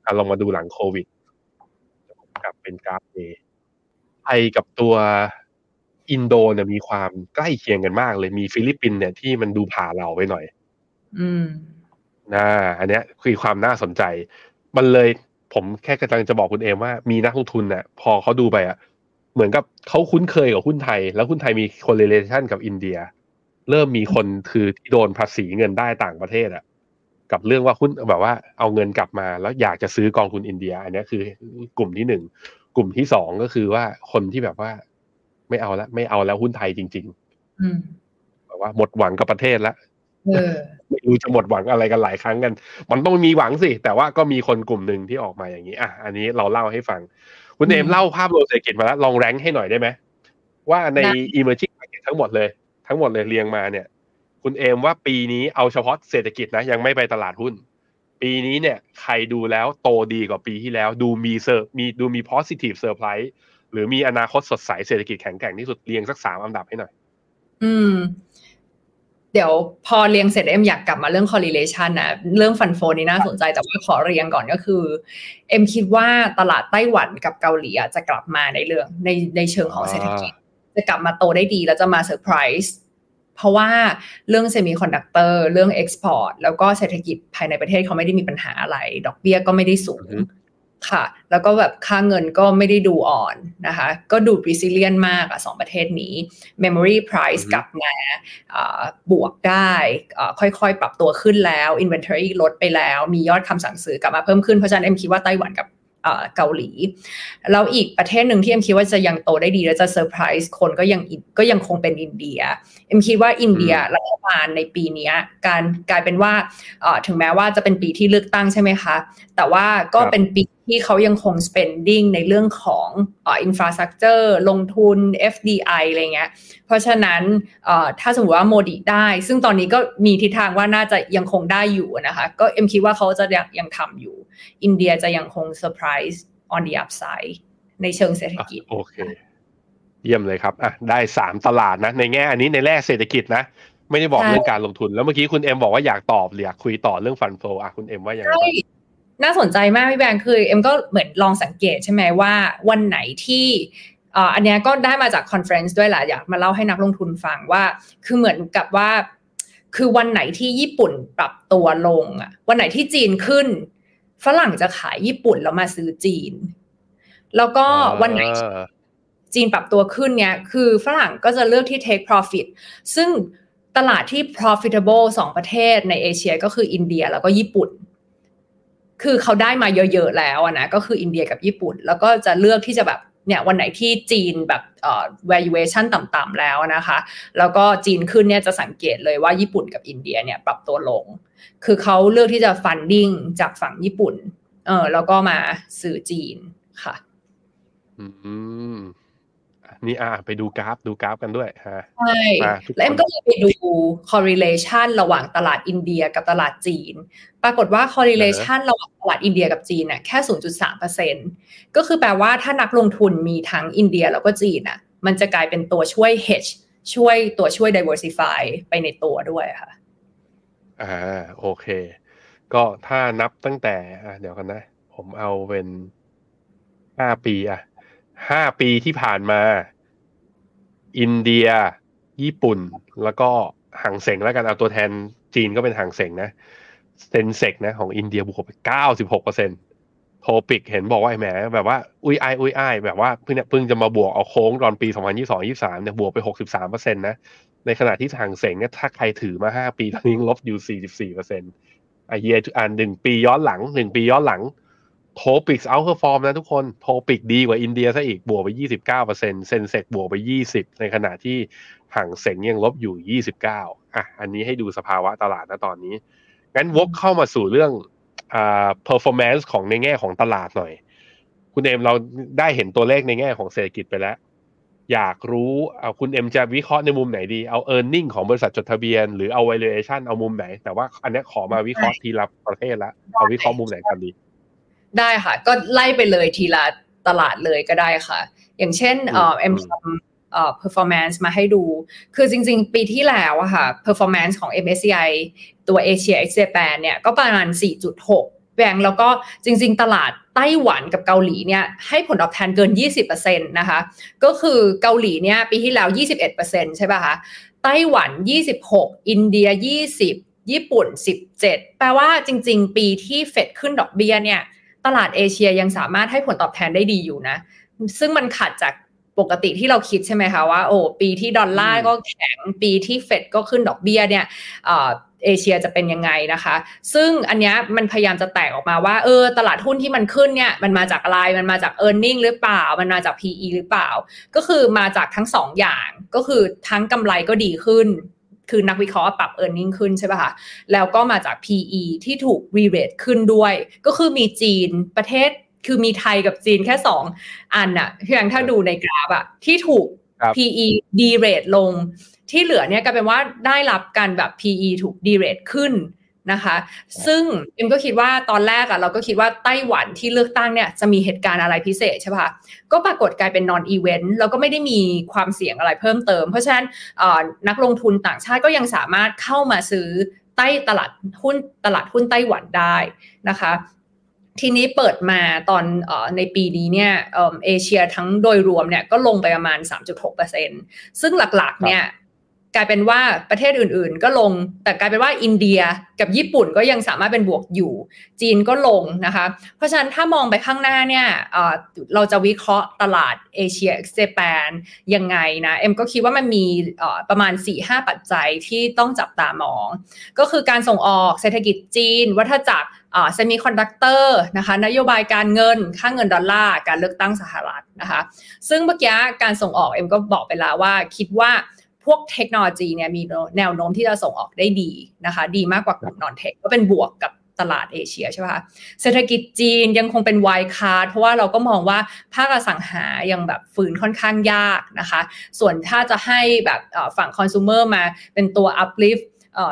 อาลองมาดูหลังโควิดกลับเป็นกราฟเอไทยกับตัวอินโดเนี่ยมีความใกล้เคียงกันมากเลยมีฟิลิปปินส์เนี่ยที่มันดูผ่าเราไปหน่อย อืมนะอันเนี้ยคือความน่าสนใจ มันเลยผมแค่กำลังจะบอกคุณเอมว่ามีนักลงทุนเนี่ยพอเขาดูไปอะ เหมือนกับเขาคุ้นเคยกับหุ้นไทย แล้วหุ้นไทยมี correlation กับอินเดีย เริ่มมีคนคือที่โดนภาษีเงินได้ต่างประเทศอะกับเรื่องว่าหุ้นแบบว่าเอาเงินกลับมาแล้วอยากจะซื้อกองทุนอินเดีย อันนี้คือกลุ่มที่หนึ่งกลุ่มที่สองก็คือว่าคนที่แบบว่า ไม่เอาแล้วไม่เอาแล้วหุ้นไทยจริงๆแบบว่าหมดหวังกับประเทศแล้วไม่รู้จะหมดหวังอะไรกันหลายครั้งกัน มันต้องมีหวังสิ แต่ว่าก็มีคนกลุ่มหนึ่งที่ออกมาอย่างนี้ อะ อันนี้เราเล่าให้ฟัง คุณเอมเล่าภาพรวมเศรษฐกิจมาแล้วลองแรงให้หน่อยได้ไหมว่าใน emerging market ทั้งหมดเลย ทั้งหมดเลยเรียงมาเนี่ย คุณเอมว่าปีนี้เอาเฉพาะเศรษฐกิจนะ ยังไม่ไปตลาดหุ้น ปีนี้เนี่ย ใครดูแล้วโตดีกว่าปีที่แล้ว ดูมีเซอร์มีดูมี positive surprise หรือมีอนาคตสดใสเศรษฐกิจแข็งแกร่งที่สุดเรียงสักสามอันดับให้หน่อย อืม เดี๋ยวพอเรียงเสร็จเอ็มอยากกลับมาเรื่อง correlation นะเรื่อง fund flow นี่น่าสนใจแต่ว่าขอเรียงก่อนก็คือ เอ็มคิดว่าตลาดไต้หวันกับเกาหลีจะกลับมาในเรื่องในในเชิงของเศรษฐกิจ จะกลับมาโตได้ดีแล้วจะมาเซอร์ไพรส์เพราะว่าเรื่อง semiconductor เรื่อง export แล้วก็เศรษฐกิจภายในประเทศเขาไม่ได้มีปัญหาอะไร ดอกเบี้ยก็ไม่ได้สูง ค่ะ แล้วก็แบบค่าเงินก็ไม่ได้ดูอ่อนนะคะ ก็ดู resilient มากอะสองประเทศนี้ memory price กลับมาบวกได้ค่อยๆ ปรับตัวขึ้นแล้ว inventory ลดไปแล้ว มียอดคำสั่งซื้อกลับมาเพิ่มขึ้น เพราะฉะนั้นเอ็มคิดว่าไต้หวันกับเกาหลี แล้วอีกประเทศหนึ่งที่เอ็มคิดว่าจะยังโตได้ดี และจะเซอร์ไพรส์คนก็ยังก็ยังคงเป็นอินเดีย เอ็มคิดว่าอินเดียรัฐบาลในปีนี้การกลายเป็นว่าถึงแม้ว่าจะเป็นปีที่เลือกตั้งใช่ไหมคะ แต่ว่าก็เป็นปี ที่เขายังคง spending ในเรื่องของอ infrastructure ลงทุน FDI อะไรเงี้ย เพราะฉะนั้นถ้าสมมติว่าโมดีได้ ซึ่งตอนนี้ก็มีทิศทางว่าน่าจะยังคงได้อยู่นะคะ ก็เอ็มคิดว่าเขาจะยังยังทำอยู่ อินเดียจะยังคง surprise on the upside ในเชิงเศรษฐกิจโอเคเยี่ยมเลยครับอะได้สามตลาดนะ ในแง่อันนี้ในแง่เศรษฐกิจนะไม่ได้บอกเรื่องการลงทุน แล้วเมื่อกี้คุณเอ็มบอกว่าอยากตอบอยากคุยต่อเรื่อง fund flow อะคุณเอ็มว่าอย่างไร น่าสนใจมากพี่แบงค์คือเอ็มก็เหมือนลองสังเกตใช่ไหมว่าวันไหนที่อันนี้ก็ได้มาจาก conference ด้วยแหละอยากมาเล่าให้นักลงทุนฟังว่า คือเหมือนกับว่า คือวันไหนที่ญี่ปุ่นปรับตัวลงอะวันไหนที่จีนขึ้น ฝรั่งจะขายญี่ปุ่นแล้วมาซื้อจีน แล้วก็วันไหนจีนปรับตัวขึ้นเนี่ยคือฝรั่งก็จะเลือกที่ take profit ซึ่งตลาดที่ profitable สองประเทศในเอเชียก็คืออินเดียแล้วก็ญี่ปุ่น คือเขาได้มาเยอะๆแล้วนะก็คืออินเดียกับญี่ปุ่น แล้วก็จะเลือกที่จะแบบเนี่ยวันไหนที่จีนแบบเอ่อ valuation ต่ำๆแล้วนะคะ แล้วก็จีนขึ้นเนี่ยจะสังเกตเลยว่าญี่ปุ่นกับอินเดียเนี่ยปรับตัวลง คือเขาเลือกที่จะ funding จากฝั่งญี่ปุ่น เออแล้วก็มาซื้อจีนค่ะ อืม นี่อะไปดูกราฟดูกราฟกันด้วยฮะใช่มาทุกคนแล้วเอ็มก็เลยไปดู correlation ระหว่างตลาดอินเดียกับตลาดจีน ปรากฏว่า correlation ระหว่างตลาดอินเดียกับจีนน่ะแค่ 0.3%ก็คือแปลว่าถ้านักลงทุนมีทั้งอินเดียแล้วก็จีนน่ะ มันจะกลายเป็นตัวช่วย hedge ช่วยตัวช่วย diversify ไปในตัวด้วยค่ะอ่าโอเค ก็ถ้านับตั้งแต่อะเดี๋ยวกันนะ ผมเอาเป็นห้าปีอะห้าปีที่ผ่านมา อินเดีย ญี่ปุ่น แล้วก็หางเสงแล้วกันเอาตัวแทนจีนก็เป็นหางเสงนะเซนเซกนะของอินเดียบวกไปเก้าสิบหกเปอร์เซ็นตโทปิกเห็นบอกว่าไอ้แหมแบบว่าอุ้ยไออุ้ยไอแบบว่าเพิ่งเนี่ยเพิ่งจะมาบวกเอาโค้งตอนปีสองพันยี่สองยี่สามเนี่ยบวกไปหกสิบสามเปอร์เซ็นต์นะในขณะที่ทางเสงเนี่ยถ้าใครถือมาห้าปีตอนนี้ลบอยู่สี่สิบสี่เปอร์เซ็นต์ไอเยียอ่านหนึ่งปีย้อนหลังหนึ่งปีย้อนหลัง โทปิกเอาเพอร์ฟอร์มนะทุกคนโทปิกดีกว่าอินเดียซะอีกบวกไปยี่สิบเก้าเปอร์เซ็นต์เซนเซกบวกไปยี่สิบในขณะที่ห่างเสงยังลบอยู่ยี่สิบเก้าอะ อันนี้ให้ดูสภาวะตลาดนะตอนนี้ งั้นวกเข้ามาสู่เรื่องอ่า performance ของในแง่ของตลาดหน่อย คุณเอ็มเราได้เห็นตัวเลขในแง่ของเศรษฐกิจไปแล้ว อยากรู้เอาคุณเอ็มจะวิเคราะห์ในมุมไหนดี เอา e a r n i n g ของบริษัทจดทะเบียน หรือเอา valuation เอามุมไหน แต่ว่าอันนี้ขอมาวิเคราะห์ทีละประเภทละเอาวิเคราะห์มุมไหนกันดี ได้ค่ะ ก็ไล่ไปเลยทีละตลาดเลยก็ได้ค่ะ อย่างเช่นเอ่อเอ็มทำเอ่อ performance มาให้ดู คือจริง ๆ ปีที่แล้วอะค่ะ performance ของ MSCI ตัว Asia X Japan เนี่ยก็ประมาณ 4.6แบงแล้วก็จริง ๆ ตลาดไต้หวันกับเกาหลีเนี่ยให้ผลตอบแทนเกิน 20%นะคะ ก็คือเกาหลีเนี่ยปีที่แล้ว 21%ใช่ป่ะคะ ไต้หวัน 26 อินเดีย 20 ญี่ปุ่น 17 แปลว่าจริง ๆ ปีที่เฟดขึ้นดอกเบี้ยเนี่ย ตลาดเอเชียยังสามารถให้ผลตอบแทนได้ดีอยู่นะ ซึ่งมันขัดจากปกติที่เราคิดใช่ไหมคะว่าโอ้ปีที่ดอลลาร์ก็แข็งปีที่เฟดก็ขึ้นดอกเบี้ยเนี่ยเอ่อเอเชียจะเป็นยังไงนะคะ ซึ่งอันเนี้ยมันพยายามจะแตกออกมาว่าเออตลาดหุ้นที่มันขึ้นเนี่ยมันมาจากอะไร มันมาจาก e a r n i n g หรือเปล่า มันมาจาก PE หรือเปล่า ก็คือมาจากทั้งสองอย่างก็คือทั้งกำไรก็ดีขึ้น คือนักวิเคราะห์ปรับ e a r n i n g ขึ้นใช่ป่ะคะแล้วก็มาจาก PE ที่ถูก re-rate ขึ้นด้วย ก็คือมีจีนประเทศคือมีไทยกับจีนแค่สองอันน่ะเพียงถ้าดูในกราฟอะที่ถูกครับ PE de-rate ลง ที่เหลือเนี่ยกลายเป็นว่าได้รับการแบบ PE ถูก de-rate ขึ้น นะคะ ซึ่งเอ็มก็คิดว่าตอนแรกอะเราก็คิดว่าไต้หวันที่เลือกตั้งเนี่ยจะมีเหตุการณ์อะไรพิเศษใช่ปะคะก็ปรากฏกลายเป็น non event แล้วก็ไม่ได้มีความเสี่ยงอะไรเพิ่มเติม เพราะฉะนั้นเอ่อนักลงทุนต่างชาติก็ยังสามารถเข้ามาซื้อใต้ตลาดหุ้นตลาดหุ้นไต้หวันได้นะคะทีนี้เปิดมาตอนเออในปีนี้เนี่ยเออเอเชียทั้งโดยรวมเนี่ยก็ลงไปประมาณ 3.6%ซึ่งหลักๆเนี่ย กลายเป็นว่าประเทศอื่น ๆ ก็ลง แต่กลายเป็นว่าอินเดียกับญี่ปุ่นก็ยังสามารถเป็นบวกอยู่ จีนก็ลงนะคะ เพราะฉะนั้นถ้ามองไปข้างหน้าเนี่ยเราจะวิเคราะห์ตลาดเอเชียเจแปนยังไงนะเอ็มก็คิดว่ามันมีประมาณ 4-5 ปัจจัยที่ต้องจับตามอง ก็คือการส่งออกเศรษฐกิจจีน วัฏจักร semiconductor นะคะนโยบายการเงินค่าเงินดอลลาร์การเลือกตั้งสหรัฐนะคะ ซึ่งเมื่อกี้การส่งออกเอ็มก็บอกไปแล้วว่าคิดว่า พวกเทคโนโลยีเนี่ยมีแนวโน้มที่จะส่งออกได้ดีนะคะ ดีมากกว่ากลุ่ม non-tech ก็เป็นบวกกับตลาดเอเชียใช่ไหมคะเศรษฐกิจจีนยังคงเป็นไวคาร์เพราะว่าเราก็มองว่าภาคอสังหายังแบบฝืนค่อนข้างยากนะคะ ส่วนถ้าจะให้แบบฝั่งคอน sumer มาเป็นตัว uplift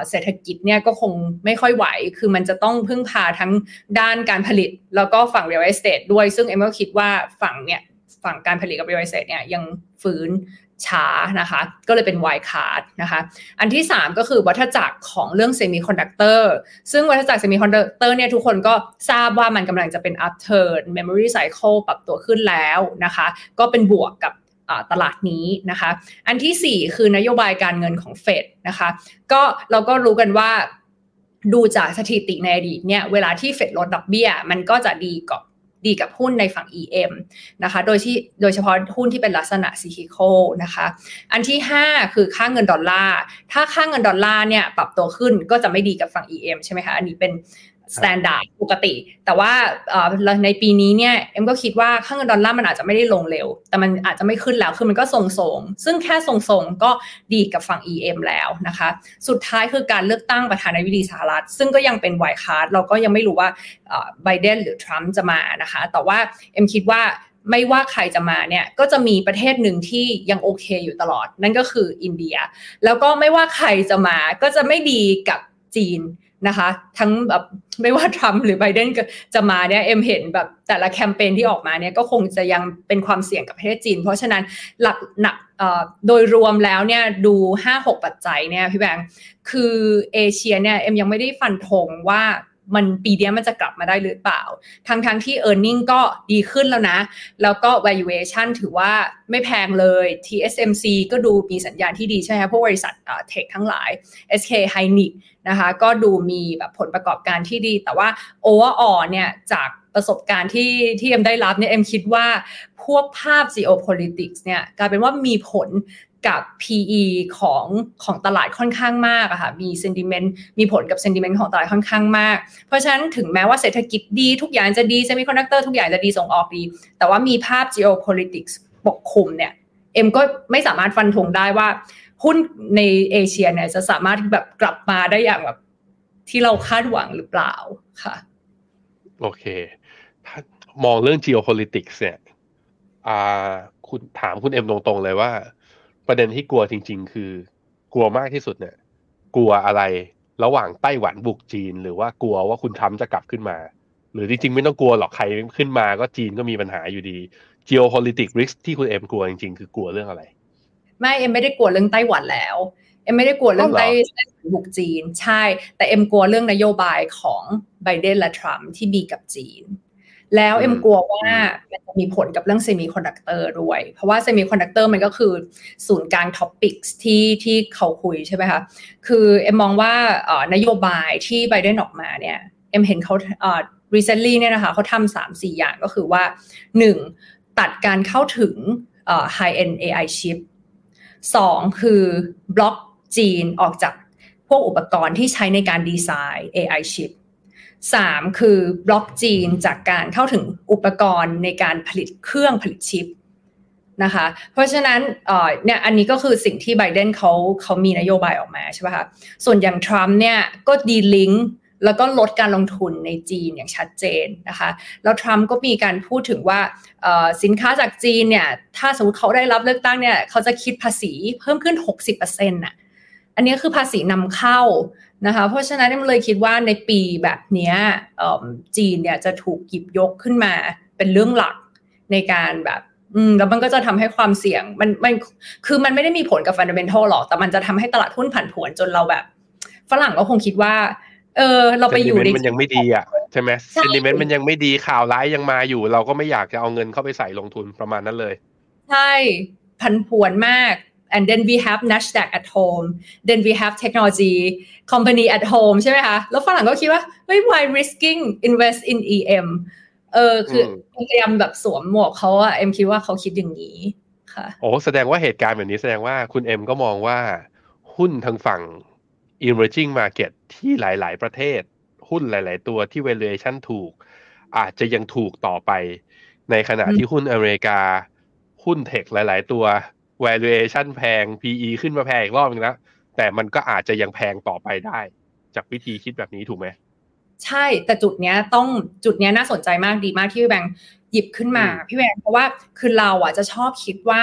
เศรษฐกิจเนี่ยก็คงไม่ค่อยไหว คือมันจะต้องพึ่งพาทั้งด้านการผลิต แล้วก็ฝั่ง real estate ด้วย ซึ่งเอ็มก็คิดว่าฝั่งเนี่ย ฝั่งการผลิตกับ real estate เนี่ยยังฟื้นช้านะคะ ก็เลยเป็น wild card นะคะ อันที่ 3 ก็คือวัฏจักรของเรื่อง semiconductor ซึ่งวัฏจักร semiconductor เนี่ยทุกคนก็ทราบว่ามันกำลังจะเป็น upturn memory cycle ปรับตัวขึ้นแล้วนะคะ ก็เป็นบวกกับตลาดนี้นะคะ อันที่ 4 คือนโยบายการเงินของเฟดนะคะ ก็เราก็รู้กันว่าดูจากสถิติในอดีตเนี่ยเวลาที่เฟดลดดอกเบี้ย มันก็จะดีกับ ดีกับหุ้นในฝั่ง EM นะคะ โดยที่โดยเฉพาะหุ้นที่เป็นลักษณะซีคิโคนะคะ อันที่ 5 คือค่าเงินดอลลาร์ ถ้าค่าเงินดอลลาร์เนี่ยปรับตัวขึ้นก็จะไม่ดีกับฝั่ง EM ใช่ไหมคะ อันนี้เป็น standard ปกติ แต่ว่าในปีนี้เนี่ยเอ็มก็คิดว่าค่าเงินดอลลาร์มันอาจจะไม่ได้ลงเร็ว แต่มันอาจจะไม่ขึ้นแล้วคือมันก็ทรงๆ ซึ่งแค่ทรงๆ ก็ดีกับฝั่ง EM แล้วนะคะ สุดท้ายคือการเลือกตั้งประธานาธิบดีสหรัฐ ซึ่งก็ยังเป็น wild card เราก็ยังไม่รู้ว่าไบเดนหรือทรัมป์จะมานะคะ แต่ว่าเอ็มคิดว่าไม่ว่าใครจะมาเนี่ยก็จะมีประเทศหนึ่งที่ยังโอเคอยู่ตลอด นั่นก็คืออินเดีย แล้วก็ไม่ว่าใครจะมาก็จะไม่ดีกับจีน นะคะ ทั้งแบบไม่ว่าทรัมป์หรือไบเดนจะมาเนี่ยเอ็มเห็นแบบแต่ละแคมเปญที่ออกมาเนี่ยก็คงจะยังเป็นความเสี่ยงกับประเทศจีน เพราะฉะนั้นหลักหนักโดยรวมแล้วเนี่ยดู 5-6 ปัจจัยเนี่ยพี่แบงค์คือเอเชียเนี่ยเอ็มยังไม่ได้ฟันธงว่า มันปีนี้มันจะกลับมาได้หรือเปล่า ทั้งทั้งที่ e a r n i n g ก็ดีขึ้นแล้วนะ แล้วก็ valuation ถือว่าไม่แพงเลย TSMC ก็ดูมีสัญญาณที่ดีใช่ไหมพวกบริษัทเทคทั้งหลาย SK Hynix นะคะก็ดูมีแบบผลประกอบการที่ดี แต่ว่า overall เนี่ยจากประสบการณ์ที่ที่เอ็มได้รับเนี่ยเอ็มคิดว่าพวกภาพ geopolitics เนี่ยกลายเป็นว่ามีผล กับ PE ของของตลาดค่อนข้างมากอะค่ะ มี sentiment มีผลกับ sentiment ของตลาดค่อนข้างมาก เพราะฉะนั้นถึงแม้ว่าเศรษฐกิจดีทุกอย่างจะดี semiconductor ทุกอย่างจะดีส่งออกดี แต่ว่ามีภาพ geopolitics ปกคลุมเนี่ยเอ็มก็ไม่สามารถฟันธงได้ว่า หุ้นในเอเชียเนี่ยจะสามารถแบบกลับมาได้อย่างแบบที่เราคาดหวังหรือเปล่าค่ะ โอเค ถ้ามองเรื่อง geopolitics เนี่ยอ่าคุณถามคุณเอ็มตรงๆเลยว่า ประเด็นที่กลัวจริง ๆ คือกลัวมากที่สุดเนี่ย กลัวอะไรระหว่างไต้หวันบุกจีน หรือว่ากลัวว่าคุณทำจะกลับขึ้นมา หรือจริงๆ ไม่ต้องกลัวหรอกใครขึ้นมาก็จีนก็มีปัญหาอยู่ดี geopolitics risk ที่คุณเอ็มกลัวจริงๆ คือกลัวเรื่องอะไร ไม่เอ็มไม่ได้กลัวเรื่องไต้หวันแล้ว เอ็มไม่ได้กลัวเรื่องไต้บุกจีน ใช่ แต่เอ็มกลัวเรื่องนโยบายของไบเดนและทรัมป์ที่มีกับจีน แล้วเอ็มกลัวว่ามันจะมีผลกับเรื่อง semiconductor ด้วย เพราะว่า semiconductor มันก็คือศูนย์กลาง topics ที่ที่เขาคุยใช่ไหมคะ คือเอ็มมองว่านโยบายที่ไบเดนออกมาเนี่ย เอ็มเห็นเขาเอ่อ recently เนี่ยนะคะเขาทำสามสี่อย่างก็คือว่าหนึ่งตัดการเข้าถึง high end AI chip สองคือบล็อกจีนออกจากพวกอุปกรณ์ที่ใช้ในการดีไซน์ AI chip 3 คือบล็อกจีนจากการเข้าถึงอุปกรณ์ในการผลิตเครื่องผลิตชิปนะคะเพราะฉะนั้นเนี่ยอันนี้ก็คือสิ่งที่ไบเดนเขาเขามีนโยบายออกมาใช่ไหมคะส่วนอย่างทรัมป์เนี่ยก็ดีลิงก์แล้วก็ลดการลงทุนในจีนอย่างชัดเจนนะคะแล้วทรัมป์ก็มีการพูดถึงว่าสินค้าจากจีนเนี่ยถ้าสมมติเขาได้รับเลือกตั้งเนี่ยเขาจะคิดภาษีเพิ่มขึ้น 60%น่ะอันนี้คือภาษีนำเข้า นะคะเพราะฉะนั้นมันเลยคิดว่าในปีแบบนี้จีนเนี่ยจะถูกหยิบยกขึ้นมาเป็นเรื่องหลักในการแบบอืมแล้วมันก็จะทำให้ความเสี่ยงมันมันคือมันไม่ได้มีผลกับฟันเดเมนทัลหรอกแต่มันจะทำให้ตลาดหุ้นผันผวนจนเราแบบ ฝรั่งก็คงคิดว่า เออ เราไปอยู่ในมันยังไม่ดีอะใช่ไหมเซนิเมนต์มันยังไม่ดีข่าวร้ายยังมาอยู่ เราก็ไม่อยากจะเอาเงินเข้าไปใส่ลงทุนประมาณนั้นเลย ใช่ผันผวนมาก and then we have Nasdaq at home then we have technology company at home ใช่ไหมคะ แล้วฝรั่งก็คิดว่า เฮ้ย why risking invest in EM เออ คือพยายามแบบสวมหมวกเขาอะเอ็มคิดว่าเขาคิดอย่างนี้ค่ะ โอ้ แสดงว่าเหตุการณ์แบบนี้แสดงว่าคุณเอ็มก็มองว่าหุ้นทางฝั่ง emerging market ที่หลาย ๆ ประเทศ หุ้นหลาย ๆ ตัวที่ valuation ถูก อาจจะยังถูกต่อไป ในขณะที่หุ้นอเมริกา หุ้นเทคหลาย ๆ ตัว valuation แพง PE ขึ้นมาแพงอีกรอบนึงแล้วแต่มันก็อาจจะยังแพงต่อไปได้ จากวิธีคิดแบบนี้ถูกไหมใช่แต่จุดเนี้ยต้องจุดเนี้ยน่าสนใจมากดีมากที่พี่แบงค์หยิบขึ้นมาพี่แบงค์เพราะว่าคือเราอะจะชอบคิดว่า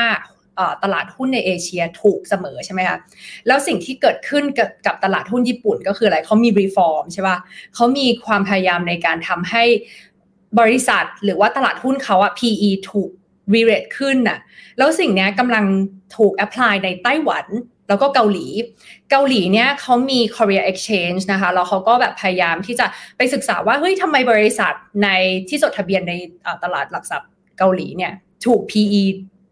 ตลาดหุ้นในเอเชียถูกเสมอใช่ไหมคะแล้วสิ่งที่เกิดขึ้นกับกับตลาดหุ้นญี่ปุ่นก็คืออะไรเขามี reform ใช่ป่ะเขามีความพยายามในการทำให้บริษัทหรือว่าตลาดหุ้นเขาอะ PE ถูก re-rate ขึ้นน่ะแล้วสิ่งนี้กำลังถูก apply ในไต้หวันแล้วก็เกาหลี เกาหลีเนี่ยเขามี Korea Exchange นะคะแล้วเขาก็แบบพยายามที่จะไปศึกษาว่าเฮ้ยทำไมบริษัทในที่จดทะเบียนในตลาดหลักทรัพย์เกาหลีเนี่ยถูก PE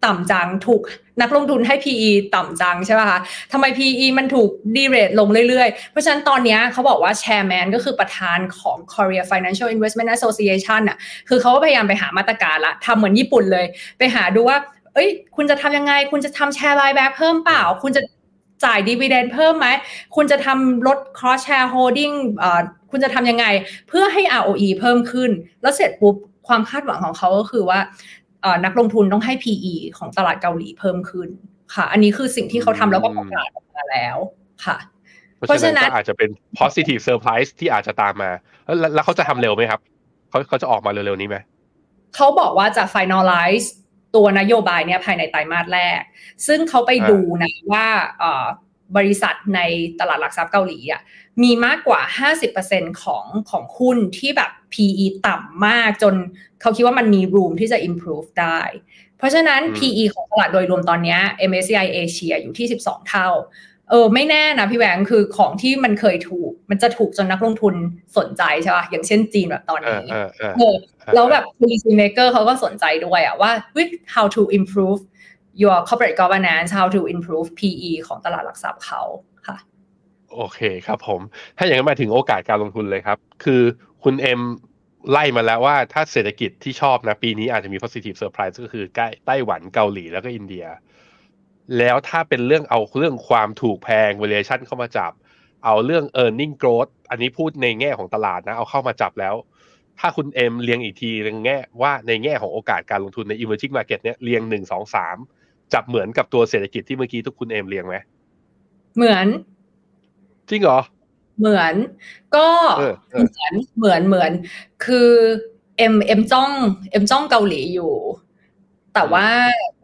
ต่ำจังถูกนักลงทุนให้ PE ต่ำจังใช่ไหมคะทำไม PE มันถูกดีเรทลงเรื่อยๆ เพราะฉะนั้นตอนนี้เขาบอกว่าแชร์แมนก็คือประธานของ Korea Financial Investment Association น่ะ คือเขาก็พยายามไปหามาตรการละทำเหมือนญี่ปุ่นเลย ไปหาดูว่า เอ้ย คุณจะทำยังไง คุณจะทำแชร์บายแบ็คเพิ่มเปล่า คุณจะจ่ายดีเวเดนเพิ่มไหม คุณจะทำลด cross shareholding คุณจะทำยังไง เพื่อให้ ROE เพิ่มขึ้น แล้วเสร็จปุ๊บความคาดหวังของเขาก็คือว่า นักลงทุนต้องให้ PE ของตลาดเกาหลีเพิ่มขึ้นค่ะ อันนี้คือสิ่งที่เขาทำแล้วก็ประกาศออกมาแล้วค่ะเพราะฉะนั้นก็อาจจะเป็น positive surprise ที่อาจจะตามมา แล้วแล้วเขาจะทำเร็วไหมครับเขาเขาจะออกมาเร็วๆนี้ไหมเขาบอกว่าจะ finalize ตัวนโยบายเนี่ยภายในไตรมาสแรก ซึ่งเขาไปดูนะว่าเอ่อ บริษัทในตลาดหลักทรัพย์เกาหลีอะมีมากกว่า 50%ของของหุ้นที่แบบ PE ต่ำมากจนเขาคิดว่ามันมี room ที่จะ improve ได้ เพราะฉะนั้น PE ของตลาดโดยรวมตอนนี้ MSCI Asia อยู่ที่ 12 เท่า เออไม่แน่นะพี่แหวงคือของที่มันเคยถูก มันจะถูกจนนักลงทุนสนใจใช่ป่ะอย่างเช่นจีนแบบตอนนี้เออเออเออแล้วแบบ policy maker เขาก็สนใจด้วยอะว่า how to improve your corporate governance how to improve PE ของตลาดหลักทรัพย์เขาค่ะโอเคครับผม ถ้าอย่างนั้นมาถึงโอกาสการลงทุนเลยครับ คือคุณเอ็มไล่มาแล้วว่าถ้าเศรษฐกิจที่ชอบนะ ปีนี้อาจจะมี positive surprise ก็คือใกล้ไต้หวันเกาหลีแล้วก็อินเดีย แล้วถ้าเป็นเรื่องเอาเรื่องความถูกแพง valuation เข้ามาจับ เอาเรื่อง earning growth อันนี้พูดในแง่ของตลาดนะ เอาเข้ามาจับแล้ว ถ้าคุณเอ็มเรียงอีกทีในแง่ว่าในแง่ของโอกาสการลงทุนใน emerging market เนี่ยเรียงหนึ่งสองสาม จับเหมือนกับตัวเศรษฐกิจที่เมื่อกี้ทุกคุณเอ็มเรียงไหมเหมือน จริงเหรอ เหมือน ก็เออเอเหอมือนเหมือนเหมือน คือเอ็มเอ็มจ้องเอ็มจ้องเกาหลีอยู่ แต่ว่า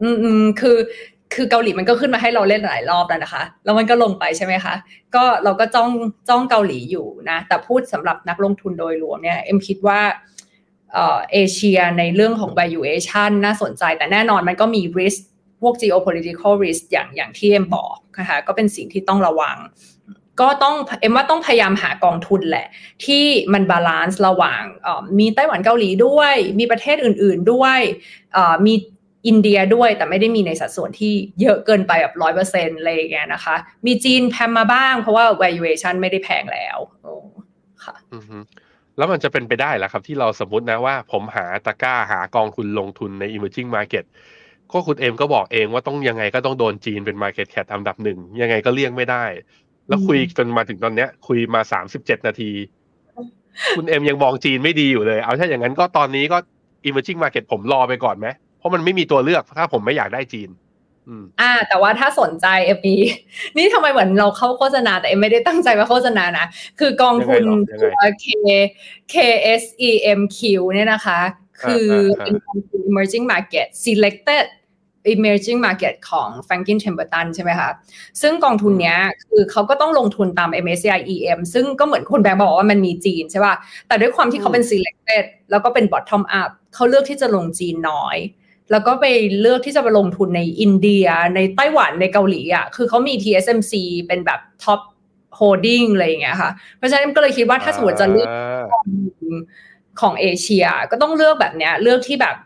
อืมอืมคือคือเกาหลีมันก็ขึ้นมาให้เราเล่นหลายรอบแล้วนะคะ แล้วมันก็ลงไปใช่ไหมคะ ก็เราก็จ้องจ้องเกาหลีอยู่นะ แต่พูดสำหรับนักลงทุนโดยรวมเนี่ย เอ็มคิดว่าเอ่อเอเชียในเรื่องของ valuation น่าสนใจ แต่แน่นอนมันก็มี risk พ วก geopolitical risk อย่างอย่างที่เอ็มบอกนะคะก็เป็นสิ่งที่ต้องระวัง ก็ต้องเอ็มว่าต้องพยายามหากองทุนแหละ ที่มัน balance ระหว่างมีไต้หวันเกาหลีด้วย มีประเทศอื่น ๆด้วยมีอินเดียด้วยแต่ไม่ได้มีในสัดส่วนที่เยอะเกินไปแบบร้อยเปอร์เซ็นต์อะไรอย่างเงี้ยนะคะ มีจีนแพมมาบ้างเพราะว่า valuation ไม่ได้แพงแล้วค่ะแล้วมันจะเป็นไปได้หรอครับ ที่เราสมมตินะว่าผมหาตะกร้าหากองทุนลงทุนใน emerging market ก็คุณเอ็มก็บอกเองว่าต้องยังไงก็ต้องโดนจีนเป็น market cap อันดับหนึ่งยังไงก็เลี่ยงไม่ได้ แล้วคุยจนมาถึงตอนเนี้ย คุยมาสามสิบเจ็ดนาที คุณเอ็มยังมองจีนไม่ดีอยู่เลย เอาถ้าอย่างนั้นก็ตอนนี้ก็ emerging market ผมรอไปก่อนไหมเพราะมันไม่มีตัวเลือกถ้าผมไม่อยากได้จีนอืมอ่า แต่ว่าถ้าสนใจเอ็มมีนี่ทำไมเหมือนเราเข้าโฆษณาแต่เอ็มไม่ได้ตั้งใจมาโฆษณานะ คือกองทุนตัว K KSEMQ เนี่ยนะคะ คือเป็นกองทุน emerging market selected emerging market ของ Franklin Templeton ใช่ไหมคะ ซึ่งกองทุนเนี้ยคือเขาก็ต้องลงทุนตาม MSCI EM ซึ่งก็เหมือนคุณแบงค์บอกว่ามันมีจีนใช่ป่ะ แต่ด้วยความที่เขาเป็น selected แล้วก็เป็น bottom up เขาเลือกที่จะลงจีนน้อย แล้วก็ไปเลือกที่จะไปลงทุนในอินเดีย ในไต้หวัน ในเกาหลีอะ คือเขามี TSMC เป็นแบบ top holding อะไรอย่างเงี้ยค่ะ เพราะฉะนั้นก็เลยคิดว่าถ้าสมมติจะเลือก ของเอเชีย ก็ต้องเลือกแบบเนี้ยเลือกที่แบบ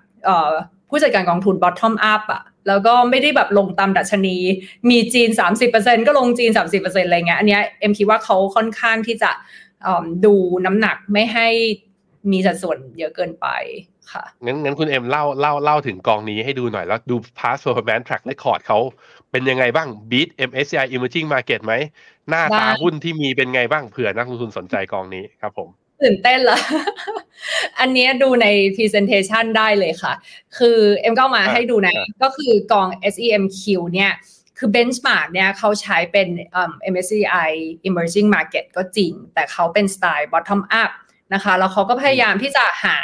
ผู้จัดการกองทุน bottom up อะแล้วก็ไม่ได้แบบลงตามดัชนี มีจีน 30%ก็ลงจีน 30%อะไรเงี้ยอันเนี้ยเอ็มคิดว่าเขาค่อนข้างที่จะดูน้ำหนักไม่ให้มีสัดส่วนเยอะเกินไปค่ะงั้นงั้นคุณเอ็มเล่าเล่าเล่าถึงกองนี้ให้ดูหน่อยแล้วดู past performance track record เขาเป็นยังไงบ้าง beat MSCI emerging market ไหม หน้าตาหุ้นที่มีเป็นไงบ้างเผื่อนักลงทุนสนใจกองนี้ครับผม ตื่นเต้นละอันนี้ดูใน presentation ได้เลยค่ะ คือเอ็มก็มาให้ดูนะ ก็คือกอง SEMQ เนี่ยคือ benchmark เนี่ยเขาใช้เป็น MSCI emerging market ก็จริง แต่เขาเป็นสไตล์ bottom up นะคะแล้วเขาก็พยายามที่จะหา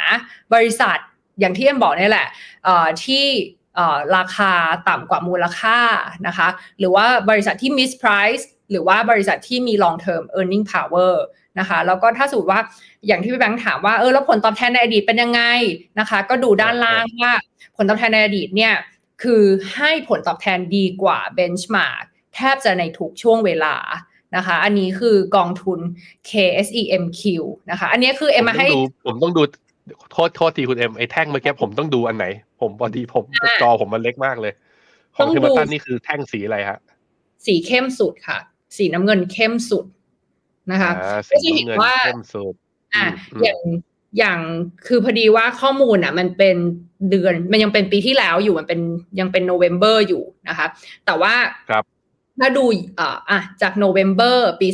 บริษัทอย่างที่เอ็มบอกนี่แหละที่ราคาต่ำกว่ามูลค่านะคะ หรือว่าบริษัทที่ misprice หรือว่าบริษัทที่มี long term earning power นะคะแล้วก็ถ้าสูตรว่าอย่างที่พี่แบงค์ถามว่าเออแล้วผลตอบแทนในอดีตเป็นยังไงนะคะ ก็ดูด้านล่างว่าผลตอบแทนในอดีตเนี่ยคือให้ผลตอบแทนดีกว่า benchmark แทบจะในทุกช่วงเวลานะคะ อันนี้คือกองทุน KSEMQ นะคะ อันนี้คือเอ็มมาให้ผมต้องดูโทษโทษทีคุณเอ็มไอ้แท่งเมื่อกี้ผมต้องดูอันไหน ผมพอดีผมจอผมมันเล็กมากเลย ของเทมเปิลตันนี่คือแท่งสีอะไรฮะสีเข้มสุดค่ะ สีน้ำเงินเข้มสุด นะคะก็จะเห็นว่าอะอย่างอย่างคือพอดีว่าข้อมูลอะ มันเป็นเดือนมันยังเป็นปีที่แล้วอยู่มันเป็นยังเป็นโนเวม ber อยู่นะคะ แต่ว่าครับถ้าดูอ่าอะจากโนเวม ber ปี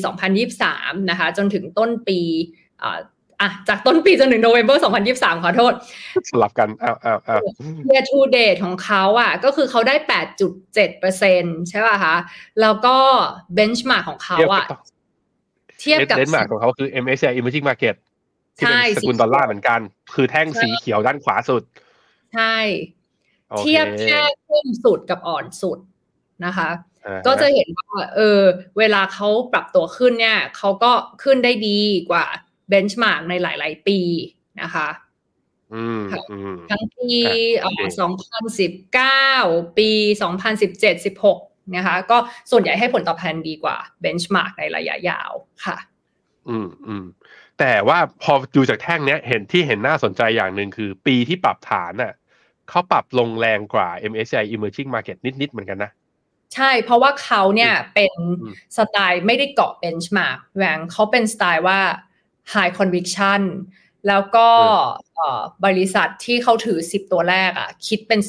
2023 นะคะ จนถึงต้นปีอ่าอะจากต้นปีจนถึงโนเวม ber 2023 ขอโทษ สลับกันอ้าวอ้าวอ้าว year to date ของเขาอะ ก็คือเขาได้ 8.7%ใช่ป่ะคะ แล้วก็ benchmark ของเขาเทียบอะกับ เทียบกับ benchmark ของเขาคือ MSCI Emerging Market ที่เป็นใช่สกุลดอลลาร์เหมือนกัน คือแท่งสีเขียวด้านขวาสุด ใช่โอเคเทียบแค่ขึ้นสุดกับอ่อนสุดนะคะอ่าฮก็จะเห็นว่า เออ เวลาเขาปรับตัวขึ้นเนี่ยเขาก็ขึ้นได้ดีกว่า benchmark ในหลาย ๆ ปีนะคะอืมค่ะอืมทั้งปีอะโอเค2019 ปี 2017 16 นะคะก็ส่วนใหญ่ให้ผลตอบแทนดีกว่า benchmark ในระยะยาวค่ะ อืมอืมแต่ว่าพอดูจากแท่งเนี้ยเห็นที่เห็นน่าสนใจอย่างหนึ่งคือ ปีที่ปรับฐานน่ะเขาปรับลงแรงกว่า MSCI Emerging Market นิดๆเหมือนกันนะใช่เพราะว่าเขาเนี่ยเป็นอืมสไตล์ไม่ได้เกาะ benchmark แหวงเขาเป็นสไตล์ว่า high conviction แล้วก็เอ่อบริษัทที่เขาถือ 10 ตัวแรกอะคิดเป็น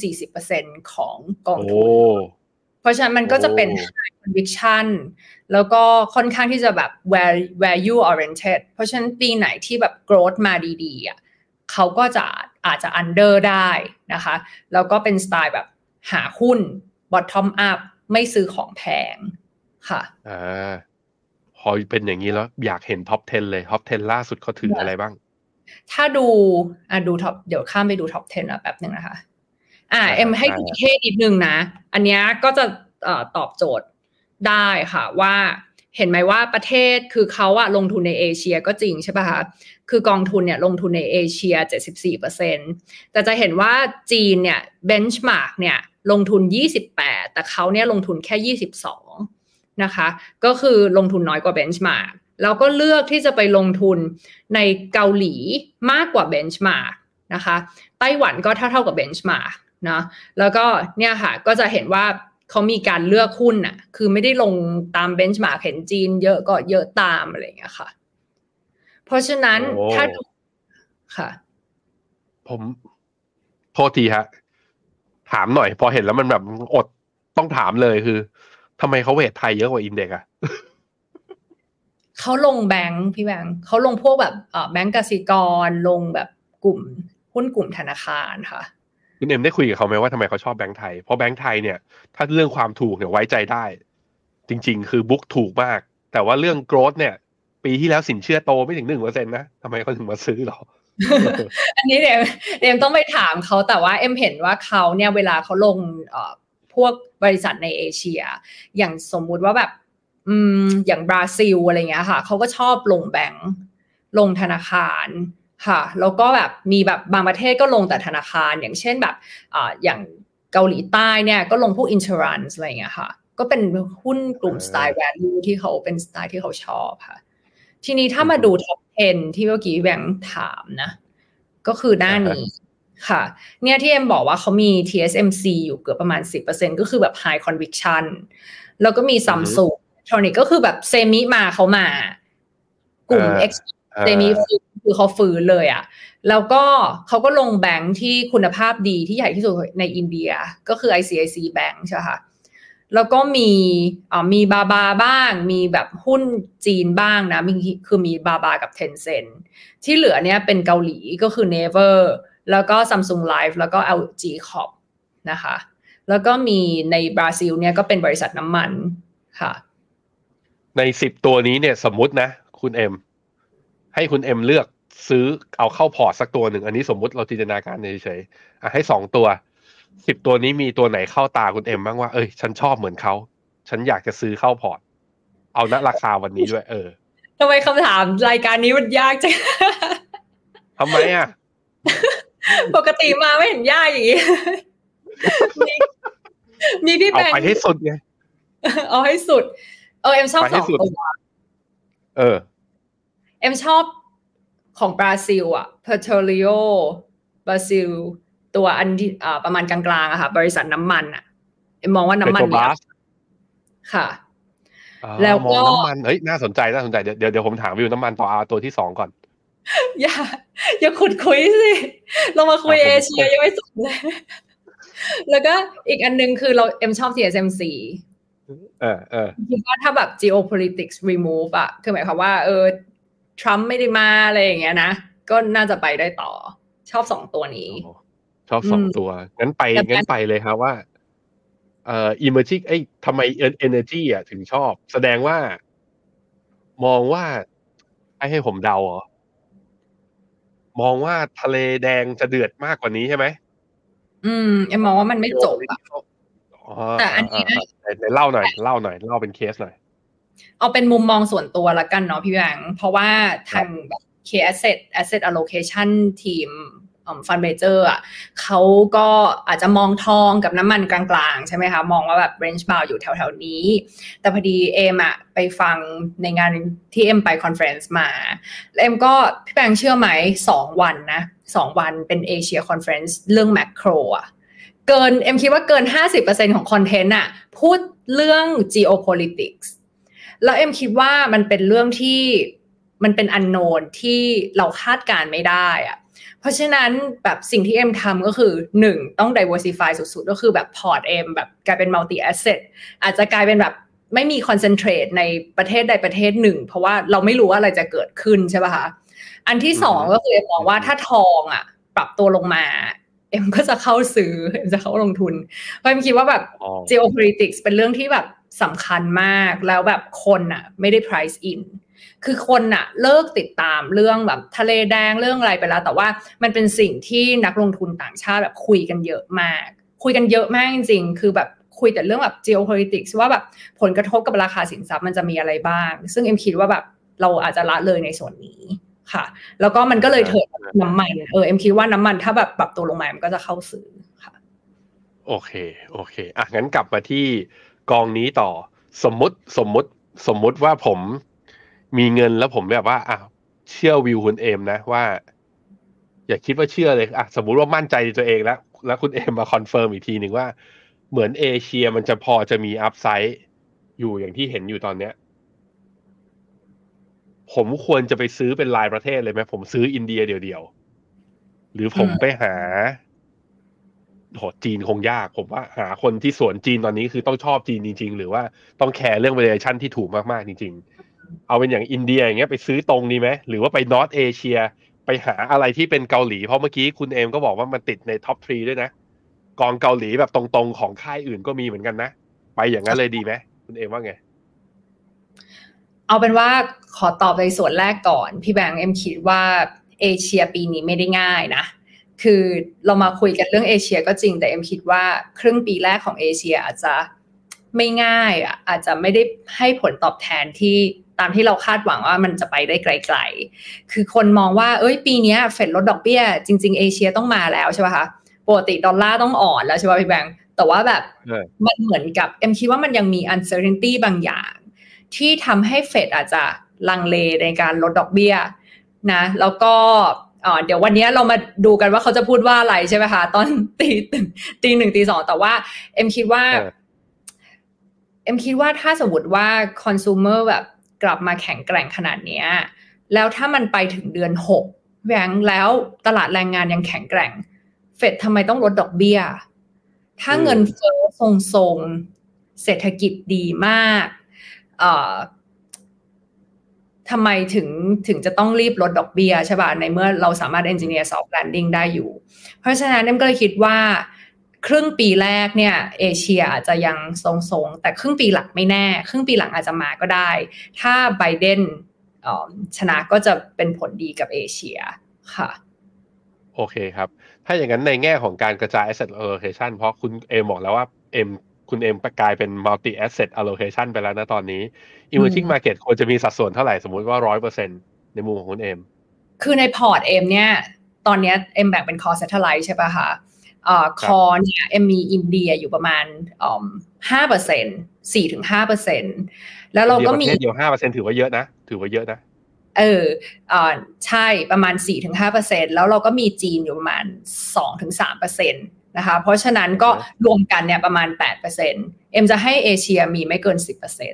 40%ของกองโอ้ทุน เพราะฉะนั้นมันก็จะเป็นโอ้ high conviction แล้วก็ค่อนข้างที่จะแบบ val- value oriented เพราะฉะนั้นปีไหนที่แบบ growth มาดีๆอะเขาก็จะอาจจะ under ได้นะคะ แล้วก็เป็นสไตล์แบบหาหุ้น bottom up ไม่ซื้อของแพงค่ะอ่าพอเป็นอย่างนี้แล้วอยากเห็น top 10 เลย top 10 ล่าสุดเขาถืออะไรบ้าง ถ้าดูอะดู top เดี๋ยวข้ามไปดู top 10แล้วแป๊บหนึ่งนะคะ อ่าอ่าเอ็มให้ได้ดูประเทศนิดนึงนะ อันเนี้ยก็จะเอ่อตอบโจทย์ได้ค่ะว่าเห็นไหมว่าประเทศคือเขาอะลงทุนในเอเชียก็จริงใช่ป่ะคะคือกองทุนเนี่ยลงทุนในเอเชีย 74%แต่จะเห็นว่าจีนเนี่ย benchmark เนี่ยลงทุน 28 แต่เขาเนี่ยลงทุนแค่ 22 นะคะ ก็คือลงทุนน้อยกว่า benchmark แล้วก็เลือกที่จะไปลงทุนในเกาหลีมากกว่า benchmark นะคะไต้หวันก็เท่าเท่าๆกับ benchmark นะแล้วก็เนี่ยค่ะก็จะเห็นว่าเขามีการเลือกหุ้นน่ะคือไม่ได้ลงตาม benchmark เห็นจีนเยอะก็เยอะตามอะไรอย่างเงี้ยค่ะ เพราะฉะนั้นโอ้ถ้าดูค่ะ ผมโทษทีฮะถามหน่อย พอเห็นแล้วมันแบบอดต้องถามเลยคือทำไมเขาเวทไทยเยอะกว่าอินเด็กซ์อะเขาลงแบงค์พี่แบงค์เขาลงพวกแบบเอ่อแบงก์กสิกรลงแบบกลุ่มหุ้นกลุ่มธนาคารค่ะ คุณเอ็มได้คุยกับเขาไหมว่าทำไมเขาชอบแบงค์ไทย เพราะแบงค์ไทยเนี่ย ถ้าเรื่องความถูกเนี่ยไว้ใจได้ จริง ๆ คือบุ๊กถูกมาก แต่ว่าเรื่องโกรธเนี่ย ปีที่แล้วสินเชื่อโตไม่ถึงหนึ่งเปอร์เซ็นต์นะทำไมเขาถึงมาซื้อหรออันนี้เดี๋ยเดี๋ยวต้องไปถามเขาแต่ว่าเอ็มเห็นว่าเขาเนี่ยเวลาเขาลงเอ่อพวกบริษัทในเอเชีย อย่างสมมุติว่าแบบอืมอย่างบราซิลอะไรเงี้ยค่ะเขาก็ชอบลงแบงก์ลงธนาคาร ค่ะแล้วก็แบบมีแบบบางประเทศก็ลงแต่ธนาคาร อย่างเช่นแบบอ่าอย่างเกาหลีใต้เนี่ยก็ลงพวก insurance อะไรเงี้ยค่ะ ก็เป็นหุ้นกลุ่มอ่าสไตล์ value ที่เขาเป็นสไตล์ที่เขาชอบค่ะ ทีนี้ถ้ามาดู top 10 ที่เมื่อกี้แบงค์ถามนะ ก็คือหน้านี้ค่ะ เนี่ยที่เอ็มบอกว่าเขามี TSMC อยู่เกือบประมาณ 10%ก็คือแบบ high conviction แล้วก็มี Samsung Electronic ก็คือแบบเซมิมาเขามา กลุ่มอ่า X เซมิฟื้น คือเขาฟื้นเลยอะ่ะแล้วก็เขาก็ลงแบงค์ที่คุณภาพดีที่ใหญ่ที่สุดในอินเดีย ก็คือ ICIC Bank ใช่ไหมคะแล้วก็มีอ่ามีบาบาบ้าง มีแบบหุ้นจีนบ้างนะมีคือมีบาบากับ Tencent ที่เหลือเนี่ยเป็นเกาหลีก็คือ Naver แล้วก็ Samsung Life แล้วก็ LG Corp นะคะ แล้วก็มีในบราซิลเนี่ยก็เป็นบริษัทน้ำมันค่ะ ในสิบตัวนี้เนี่ยสมมุตินะ คุณเอ็ม ให้คุณเอ็มเลือกซื้อเอาเข้าพอร์ตสักตัวหนึ่ง อันนี้สมมุติเราจินตนาการเฉยๆอะให้สองตัวสิบตัวนี้มีตัวไหนเข้าตาคุณเอ็มบ้างว่าเอ้ยฉันชอบเหมือนเขาฉันอยากจะซื้อเข้าพอร์ต เอาณราคาวันนี้ด้วยเออทำไมคำถามรายการนี้มันยากจังทำไมอะ ปกติมาไม่เห็นยากอย่างนี้ มีมีพี่เอาแบงไปค์ให้สุดไง เอาให้สุด เออเอ็มชอบไปสให้องสุดตัว เออ เอ็มชอบของบราซิลอะ p e t r o l e o บราซิล ตัวอันที่อ่าประมาณกลางๆอะค่ะ บริษัทน้ำมันอะเอ็มมองว่าน้ำมันเนี่ย Petrobras ค่ะอ๋อแล้วก็มองน้ำมันเฮ้ยน่าสนใจน่าสนใจเดี๋ยวเดี๋ยวเดี๋ยวผมถามวิวน้ำมันต่อเอาตัวที่สองก่อน อย่า อย่าขุดคุยสิ เรามาคุยครับผมเอเชียยังไม่จบเลยแล้วก็อีกอันหนึงคือเราเอ็มชอบ TSMC เออเออคิดว่าถ้าแบบ geopolitics remove อะคือหมายความว่าเออ ทรัมป์ไม่ได้มาอะไรอย่างเงี้ยนะ ก็น่าจะไปได้ต่อ ชอบสองตัวนี้โอ้ชอบสองอืมตัว งั้นไปแต่งั้นไปเลยครับว่า เอ่อ emerging เอ้ยทำไม energy อะถึงชอบ แสดงว่า มองว่าให้ให้ผมเดาเหรอมองว่าทะเลแดงจะเดือดมากกว่านี้ใช่ไหม อืมเอ็มมองว่ามันไม่จบอะอ๋อแต่อันนี้นะอ่าๆๆไหนเล่าหน่อย เล่าหน่อย เล่าเป็นเคสหน่อย เอาเป็นมุมมองส่วนตัวละกันเนาะพี่แบงค์เพราะว่าทางแบบ K asset asset allocation ทีม fund manager อะเขาก็อาจจะมองทองกับน้ำมันกลางๆ ใช่ไหมคะ มองว่าแบบ range bound อยู่แถวๆนี้ แต่พอดีเอ็มอะไปฟังในงานที่เอ็มไป conference มาแล้วเอ็มก็พี่แบงค์เชื่อไหมสองวันนะสองวันเป็น Asia conference เรื่อง macro อะเกินเอ็มคิดว่าเกิน 50%ของ content อะพูดเรื่อง geopolitics แล้วเอ็มคิดว่ามันเป็นเรื่องที่มันเป็นอันโนนที่เราคาดการณ์ไม่ได้อะเพราะฉะนั้นแบบสิ่งที่เอ็มทำก็คือหนึ่งต้อง diversify สุดๆ ก็คือแบบพอร์ตเอ็มแบบกลายเป็น multi asset อาจจะกลายเป็นแบบไม่มี concentrate ในประเทศใดประเทศหนึ่ง เพราะว่าเราไม่รู้ว่าอะไรจะเกิดขึ้นใช่ป่ะคะอันที่สองอืมก็คือเอ็มมองว่าถ้าทองอะ ปรับตัวลงมาเอ็มก็จะเข้าซื้อเอ็มจะเข้าลงทุนเพราะเอ็มคิดว่าแบบอ๋อ geopolitics เป็นเรื่องที่แบบ สำคัญมากแล้วแบบคนอะไม่ได้ price in คือคนอะเลิกติดตามเรื่องแบบทะเลแดงเรื่องอะไรไปแล้ว แต่ว่ามันเป็นสิ่งที่นักลงทุนต่างชาติแบบคุยกันเยอะมาก คุยกันเยอะมากจริงๆ คือแบบคุยแต่เรื่องแบบ geopolitics ว่าแบบผลกระทบกับราคาสินทรัพย์มันจะมีอะไรบ้าง ซึ่งเอ็มคิดว่าแบบเราอาจจะละเลยในส่วนนี้ค่ะ แล้วก็มันก็เลยเถิดน้ำมันเออเอ็มคิดว่าน้ำมันถ้าแบบปรับตัวลงมามันก็จะเข้าซื้อค่ะ โอเค โอเคอะงั้นกลับมาที่ กองนี้ต่อ สมมุติสมมุติสมมุติว่าผมมีเงินแล้วผมแบบว่าอะเชื่อวิวคุณเอมนะว่า อย่าคิดว่าเชื่อเลยอะสมมุติว่ามั่นใจในตัวเองแล้ว แล้วคุณเอมมา confirm อีกทีหนึ่งว่า เหมือนเอเชียมันจะพอจะมี upside อยู่อย่างที่เห็นอยู่ตอนเนี้ย ผมควรจะไปซื้อเป็นรายประเทศเลยไหมผมซื้ออินเดียเดียวๆหรือผมอืมไปหา โหจีนคงยาก ผมว่าหาคนที่สวนจีนตอนนี้คือต้องชอบจีนจริง ๆ หรือว่าต้องแคร์เรื่อง valuation ที่ถูกมากๆจริง ๆ เอาเป็นอย่างอินเดียอย่างเงี้ยไปซื้อตรงนี้ไหมหรือว่าไป North Asiaไปหาอะไรที่เป็นเกาหลี เพราะเมื่อกี้คุณเอมก็บอกว่ามันติดใน top three ด้วยนะ กองเกาหลีแบบตรงๆของค่ายอื่นก็มีเหมือนกันนะ ไปอย่างนั้นเลยดีไหมคุณเอมว่าไง เอาเป็นว่าขอตอบในส่วนแรกก่อน พี่แบงค์เอ็มคิดว่าเอเชียปีนี้ไม่ได้ง่ายนะ คือเรามาคุยกันเรื่องเอเชียก็จริงแต่เอ็มคิดว่าครึ่งปีแรกของเอเชียอาจจะไม่ง่ายอะอาจจะไม่ได้ให้ผลตอบแทนที่ตามที่เราคาดหวังว่ามันจะไปได้ไกล ๆ คือคนมองว่า เอ้ย ปีเนี้ยเฟดลดดอกเบี้ย จริง ๆ เอเชียต้องมาแล้วใช่ป่ะคะปกติดอลลาร์ต้องอ่อนแล้วใช่ป่ะพี่แบงค์แต่ว่าแบบเออมันเหมือนกับเอ็มคิดว่ามันยังมี uncertainty บางอย่าง ที่ทำให้เฟดอาจจะลังเลในการลดดอกเบี้ยนะ แล้วก็ เอ่อเดี๋ยววันนี้เรามาดูกันว่าเขาจะพูดว่าอะไรใช่ไหมคะตอนตีตีหนึ่งตีสองแต่ว่า เอ็มคิดว่าเออเอ็มคิดว่าถ้าสมมติว่าคอน sumer แบบกลับมาแข็งแกร่งขนาดเนี้ยแล้วถ้ามันไปถึงเดือนหกแหวงแล้วตลาดแรงงานยังแข็งแกร่ง เฟดทำไมต้องลดดอกเบี้ย ถ้าอืมเงินเฟ้อทรงๆเศรษฐกิจดีมากเอ่อ ทำไมถึงถึงจะต้องรีบลดดอกเบี้ยใช่ป่ะในเมื่อเราสามารถ engineer soft landing ได้อยู่ เพราะฉะนั้นเอ็มก็เลยคิดว่า ครึ่งปีแรกเนี่ยเอเชียอาจจะยังทรงๆ แต่ครึ่งปีหลังไม่แน่ ครึ่งปีหลังอาจจะมาก็ได้ ถ้าไบเดนชนะก็จะเป็นผลดีกับเอเชียค่ะ โอเคครับ ถ้าอย่างนั้นในแง่ของการกระจาย asset allocation เพราะคุณเอมบอกแล้วว่าเอ็ม คุณเอ็มกลายเป็น multi asset allocation ไปแล้วนะตอนนี้ emerging อืม market ควรจะมีสัดส่วนเท่าไหร่สมมุติว่าร้อยเปอร์เซ็นในมุมของคุณเอมคือในพอร์ตเอ็มเนี่ย ตอนเนี้ยเอ็มแบ่งเป็นคอร์ satellite ใช่ป่ะคะเอ่อ core เนี่ยเอ็มมีอินเดียอยู่ประมาณห้าเปอร์เซ็นสี่ถึงห้าเปอร์เซ็นแล้วเราก็มีเดียวประเทศเดียวห้าเปอร์เซ็นถือว่าเยอะนะ ถือว่าเยอะนะ เออเอ่อใช่ประมาณ4-5%แล้วเราก็มีจีนอยู่ประมาณ2-3%นะคะ เพราะฉะนั้นก็โอเครวมกันเนี่ยประมาณ 8%เอ็มจะให้เอเชียมีไม่เกิน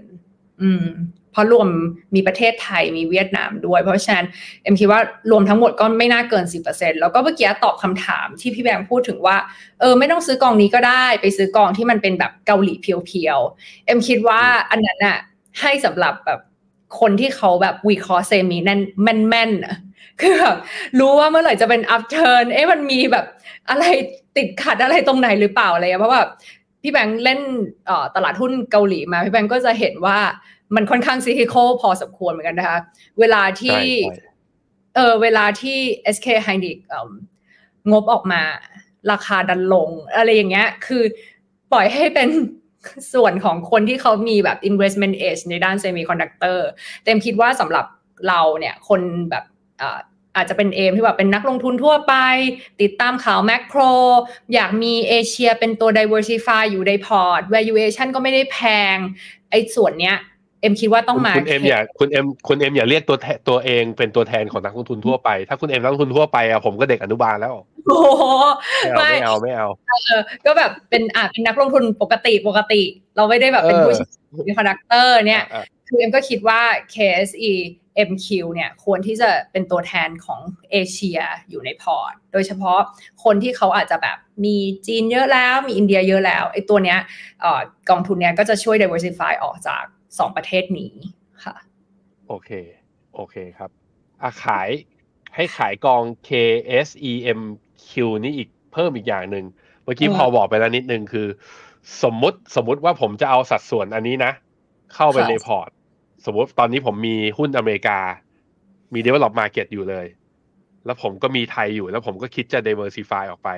10%อืมเพราะรวมมีประเทศไทยมีเวียดนามด้วย เพราะฉะนั้นเอ็มคิดว่ารวมทั้งหมดก็ไม่น่าเกิน 10%แล้วก็เมื่อกี้ตอบคำถามที่พี่แบงค์พูดถึงว่าเออไม่ต้องซื้อกองนี้ก็ได้ไปซื้อกองที่มันเป็นแบบเกาหลีเพียวๆเอ็มคิดว่าอันนั้นอะให้สำหรับแบบคนที่เขาแบบวิเคราะห์ semi แน่นแม่นๆอะคือแบบรู้ว่าเมื่อไหร่จะเป็น upturn เอ๊ะมันมีแบบอะไร ติดขัดอะไรตรงไหนหรือเปล่าอะไรเพราะว่าพี่แบงค์เล่นตลาดหุ้นเกาหลีมาพี่แบงค์ก็จะเห็นว่ามันค่อนข้างซีคิโคพอสมควรเหมือนกันนะคะ เวลาที่เออเวลาที่ SK h y n i c งบออกมาราคาดันลง อะไรอย่างเงี้ย คือปล่อยให้เป็นส่วนของคนที่เขามีแบบ investment edge ในด้าน semiconductor เต็มคิดว่าสำหรับเราเนี่ย คนแบบ อาจจะเป็นเอมที่แบบเป็นนักลงทุนทั่วไป ติดตามข่าวแมกโรอยากมีเอเชียเป็นตัว diversify อยู่ในพอร์ต valuation ก็ไม่ได้แพง ไอ้ส่วนเนี้ยเอ็มคิดว่าต้องมา คุณเอ็มอย่าคุณเอ็มคุณเอ็มอย่าเรียกตัวตัวเองเป็นตัวแทนของนักลงทุนทั่วไป ถ้าคุณเอ็มนักลงทุนทั่วไปอะผมก็เด็กอนุบาลแล้วโอ้ไม่เอาไม่เอาก็แบบเป็นอ่าเป็นนักลงทุนปกติปกติ เราไม่ได้แบบเป็นผู้เป็น conductor เนี่ย คือเอ็มก็คิดว่า KSEMQ เนี่ยควรที่จะเป็นตัวแทนของเอเชียอยู่ในพอร์ต โดยเฉพาะคนที่เขาอาจจะแบบมีจีนเยอะแล้วมีอินเดียเยอะแล้วไอ้ตัวเนี้ยกองทุนเนี้ยก็จะช่วย diversify ออกจากสองประเทศนี้ค่ะ โอเค โอเคครับอาขายให้ขายกอง KSEMQ นี่อีกเพิ่มอีกอย่างหนึ่งเมื่อกี้พอบอกไปแล้วนิดนึงคือ สมมติสมมติว่าผมจะเอาสัดส่วนอันนี้นะ เข้าไปในพอร์ต สมมติตอนนี้ผมมีหุ้นอเมริกา มี develop market อยู่เลย แล้วผมก็มีไทยอยู่ แล้วผมก็คิดจะ diversify ออกไป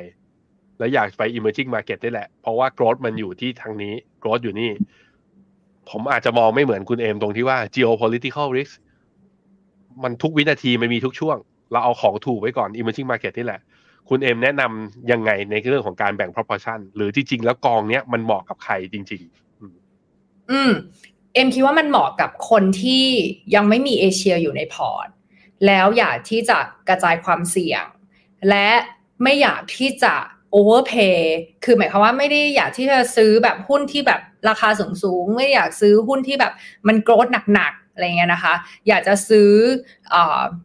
แล้วอยากไป emerging market ได้แหละ เพราะว่า growth มันอยู่ที่ทางนี้ growth อยู่นี่ ผมอาจจะมองไม่เหมือนคุณเอมตรงที่ว่า geopolitical risk มันทุกวินาทีมันมีทุกช่วง เราเอาของถูกไว้ก่อน emerging market นี่แหละ คุณเอมแนะนำยังไงในเรื่องของการแบ่ง proportion หรือจริงๆแล้วกองเนี้ยมันเหมาะกับใครจริง ๆ อืม เอ็มคิดว่ามันเหมาะกับคนที่ยังไม่มีเอเชียอยู่ในพอร์ต แล้วอยากที่จะกระจายความเสี่ยง และไม่อยากที่จะ overpay คือหมายความว่าไม่ได้อยากที่จะซื้อแบบหุ้นที่แบบราคาสูงสูง ไม่อยากซื้อหุ้นที่แบบมัน growth หนักๆอะไรเงี้ยนะคะ อยากจะซื้ออ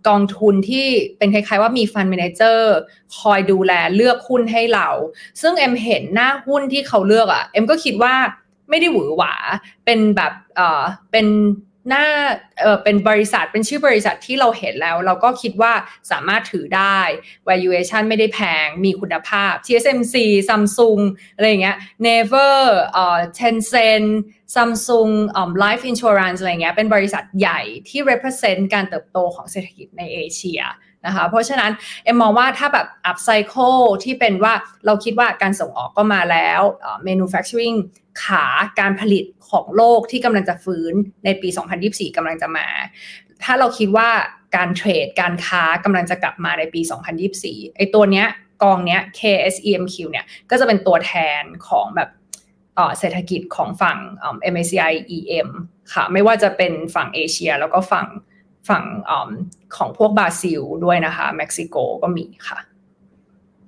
กองทุนที่เป็นคล้ายๆว่ามี fund manager คอยดูแลเลือกหุ้นให้เรา ซึ่งเอ็มเห็นหน้าหุ้นที่เขาเลือกอะ่ะ เอ็มก็คิดว่า ไม่ได้หวือหวา เป็นแบบเออเป็นหน้าเออเป็นบริษัทเป็นชื่อบริษัทที่เราเห็นแล้ว เราก็คิดว่าสามารถถือได้ valuation ไม่ได้แพงมีคุณภาพ TSMC Samsung อะไรอย่างเงี้ย Never เอ่อ Tencent Samsung อ่อ Life Insurance อะไรเงี้ยเป็นบริษัทใหญ่ที่ represent การเติบโตของเศรษฐกิจในเอเชีย นะคะเพราะฉะนั้นเอ็มมองว่าถ้าแบบ up cycle ที่เป็นว่าเราคิดว่าการส่งออกก็มาแล้ว manufacturing ขาการผลิตของโลกที่กำลังจะฟื้นในปี 2024 กำลังจะมา ถ้าเราคิดว่าการเทรดการค้ากำลังจะกลับมาในปี 2024 ไอ้ตัวเนี้ยกองเนี้ย KSEMQ เนี่ยก็จะเป็นตัวแทนของแบบเศรษฐกิจของฝั่ง MSCI EM ค่ะ ไม่ว่าจะเป็นฝั่งเอเชียแล้วก็ฝั่ง ฝั่งอของพวกบราซิลด้วยนะคะเม็กซิโกก็มีค่ะ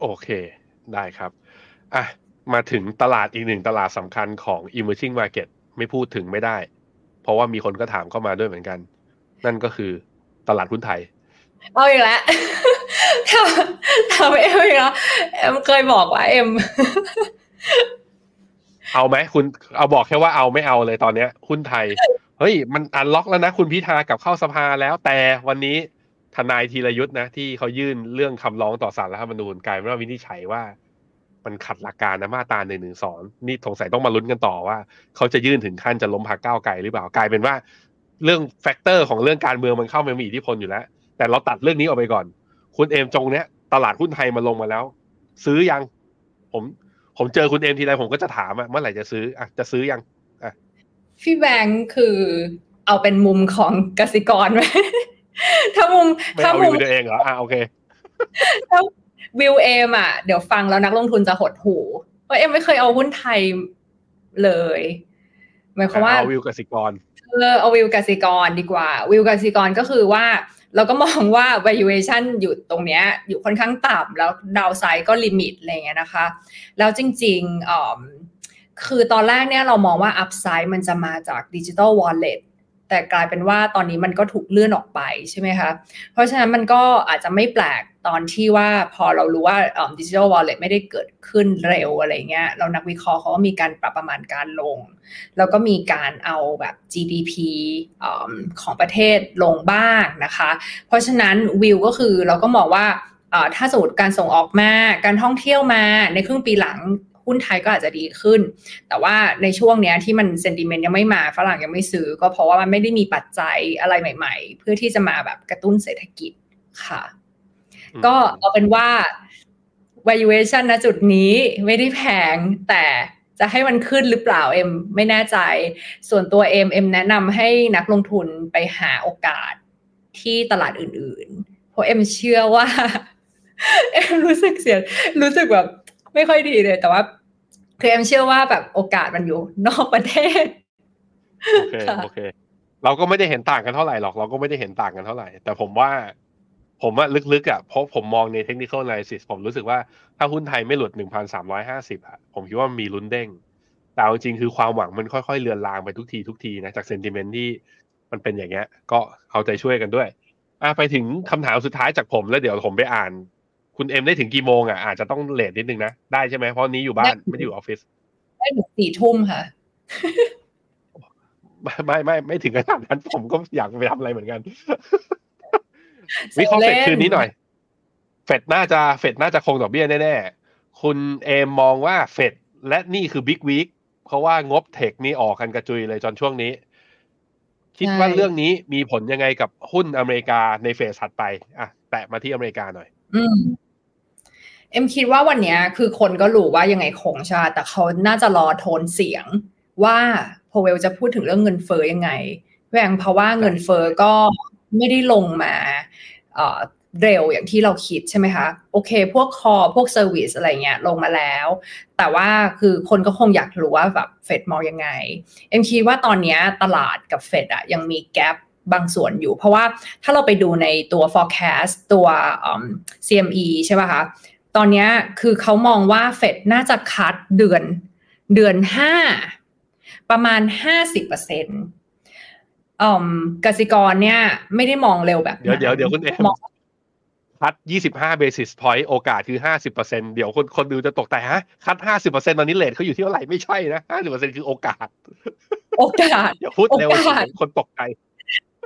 โอเคได้ครับอะมาถึงตลาดอีกหนึ่งตลาดสำคัญของ emerging market ไม่พูดถึงไม่ได้ เพราะว่ามีคนก็ถามเข้ามาด้วยเหมือนกัน นั่นก็คือตลาดหุ้นไทยเอาอีกแล้วทำทำเอ็มอีกแล้วเอ็มเคยบอกว่าเอ็มเอาไหมคุณเอาบอกแค่ว่าเอาไม่เอาเลยตอนเนี้ยหุ้นไทย เฮ้ยมัน unlock แล้วนะ คุณพิธากับเข้าสภาแล้ว แต่วันนี้ทนายธีรยุทธนะ ที่เขายื่นเรื่องคำร้องต่อศาลรัฐธรรมนูญกลายเป็นว่าวินิจฉัยว่า มันขัดหลักการนะมาตราหนึ่งหนึ่งสองนี่สงสัยต้องมาลุ้นกันต่อว่า เขาจะยื่นถึงขั้นจะล้มพรรคก้าวไกลหรือเปล่ากลายเป็นว่า เรื่อง factor ของเรื่องการเมืองมันเข้ามามีอิทธิพลอยู่แล้ว แต่เราตัดเรื่องนี้ออกไปก่อน คุณเอมจงเนี้ยตลาดหุ้นไทยมาลงมาแล้ว ซื้อยัง ผม ผมเจอคุณเอมทีไรผมก็จะถามอะเมื่อไหร่จะซื้ออะจะซื้อยัง พี่แบงค์คือเอาเป็นมุมของกสิกรไหมถ้ามุมถ้ามุมเองเหรออะโอเคถ้าวิวเอมอะเดี๋ยวฟังแล้วนักลงทุนจะหดหู่เพราะเอ็มไม่เคยเอาหุ้นไทยเลยหมายความว่าเอาวิวกสิกรเออเอาวิวกสิกรดีกว่า วิวกสิกรก็คือว่า เราก็มองว่า valuation อยู่ตรงเนี้ย อยู่ค่อนข้างต่ำแล้ว downside ก็ limit อะไรเงี้ยนะคะ แล้วจริงๆ คือตอนแรกเนี่ยเรามองว่า upside มันจะมาจาก digital wallet แต่กลายเป็นว่าตอนนี้มันก็ถูกเลื่อนออกไปใช่ไหมคะ เพราะฉะนั้นมันก็อาจจะไม่แปลกตอนที่ว่าพอเรารู้ว่า digital wallet ไม่ได้เกิดขึ้นเร็วอะไรเงี้ย เรานักวิเคราะห์เขาก็มีการปรับประมาณการลง แล้วก็มีการเอาแบบ GDP อของประเทศลงบ้างนะคะ เพราะฉะนั้นวิวก็คือเราก็มองว่าถ้าสมมติการส่งออกมา การท่องเที่ยวมาในครึ่งปีหลัง หุ้นไทยก็อาจจะดีขึ้น แต่ว่าในช่วงเนี้ยที่มัน sentiment ยังไม่มาฝรั่งยังไม่ซื้อ ก็เพราะว่ามันไม่ได้มีปัจจัยอะไรใหม่ ๆ เพื่อที่จะมาแบบกระตุ้นเศรษฐกิจค่ะ ก็เอาเป็นว่า valuation ณจุดนี้ไม่ได้แพงแต่จะให้มันขึ้นหรือเปล่าเอ็มไม่แน่ใจ ส่วนตัวเอ็มเอ็มแนะนำให้นักลงทุนไปหาโอกาสที่ตลาดอื่น ๆ เพราะเอ็มเชื่อว่าเอ็มรู้สึกเสียรู้สึกแบบไม่ค่อยดีเลย แต่ว่า คือเอ็มเชื่อว่าแบบโอกาสมันอยู่นอกประเทศโอเคโอเค เราก็ไม่ได้เห็นต่างกันเท่าไหร่หรอก เราก็ไม่ได้เห็นต่างกันเท่าไหร่ แต่ผมว่า ผมว่าลึกๆอะเพราะผมมองในเทคนิคอลไ a ซิสผมรู้สึกว่าถ้าหุ้นไทยไม่หลุดหนึ่งพันสามร้อยห้าสิบอะผมคิดว่ามีลุ้นเด้งแต่จริงคือความหวังมันค่อยๆเลือนลางไปทุกทีทุกทีนะจาก sentiment ที่มันเป็นอย่างเงี้ย ก็เอาใจช่วยกันด้วยอะไปถึงคำถามสุดท้ายจากผมแล้วเดี๋ยวผมไปอ่าน คุณเอ็มได้ถึงกี่โมงอะอาจจะต้อง late นิดนึงนะ ได้ใช่ไหมเพราะนี้อยู่บ้านไม่ได้อยู่ออฟฟิศได้ถึงสี่ทุ่มค่ะ ไม่ไม่ไม่ถึงขนาดนั้นผมก็อยากไปทำอะไรเหมือนกัน วิเคราะห์เฟดคืนนี้หน่อย เฟดน่าจะเฟดน่าจะคงดอกเบี้ยแน่ๆ คุณเอมมองว่าเฟดและนี่คือ big weekเพราะว่างบเทคนี่ออกกันกระจุยเลยจนช่วงนี้ คิดว่าเรื่องนี้มีผลยังไงกับหุ้นอเมริกาในเฟสถัดไปอะแตะมาที่อเมริกาหน่อย อืม เอ็มคิดว่าวันนี้คือคนก็รู้ว่ายังไงคงชา แต่เขาน่าจะรอโทนเสียงว่าพอเวลจะพูดถึงเรื่องเงินเฟอ้อยังไงแหวงเพราะว่าเงินเฟอ้อก็ไม่ได้ลงมาเร็วอย่างที่เราคิดใช่ไหมคะ โอเค พวกคอพวกเซอร์วิสอะไรเงี้ยลงมาแล้ว แต่ว่าคือคนก็คงอยากรู้ว่าแบบเฟดมองยังไง เอ็มคิดว่าตอนนี้ตลาดกับเฟดอะยังมีแกลบบางส่วนอยู่ เพราะว่าถ้าเราไปดูในตัว forecast ตัว CME ใช่ไหมคะ ตอนนี้คือเขามองว่าเฟดน่าจะคัดเดือนเดือนห้าประมาณห้าสิบเปอร์เซ็นต์กสิกรเนี่ยไม่ได้มองเร็วแบบ เดี๋ยวเดี๋ยวเดี๋ยวคุณเอ็มcut ยี่สิบห้า basis point โอกาสคือห้าสิบเปอร์เซ็นเดี๋ยวคนคนดูจะตกใจฮะ cut ห้าสิบเปอร์เซ็นตอนนี้ rate เขาอยู่ที่เท่าไหร่ไม่ใช่นะห้าสิบเปอร์เซ็นคือโอกาส โอกาสอย่าพูดเร็วคนตกใจ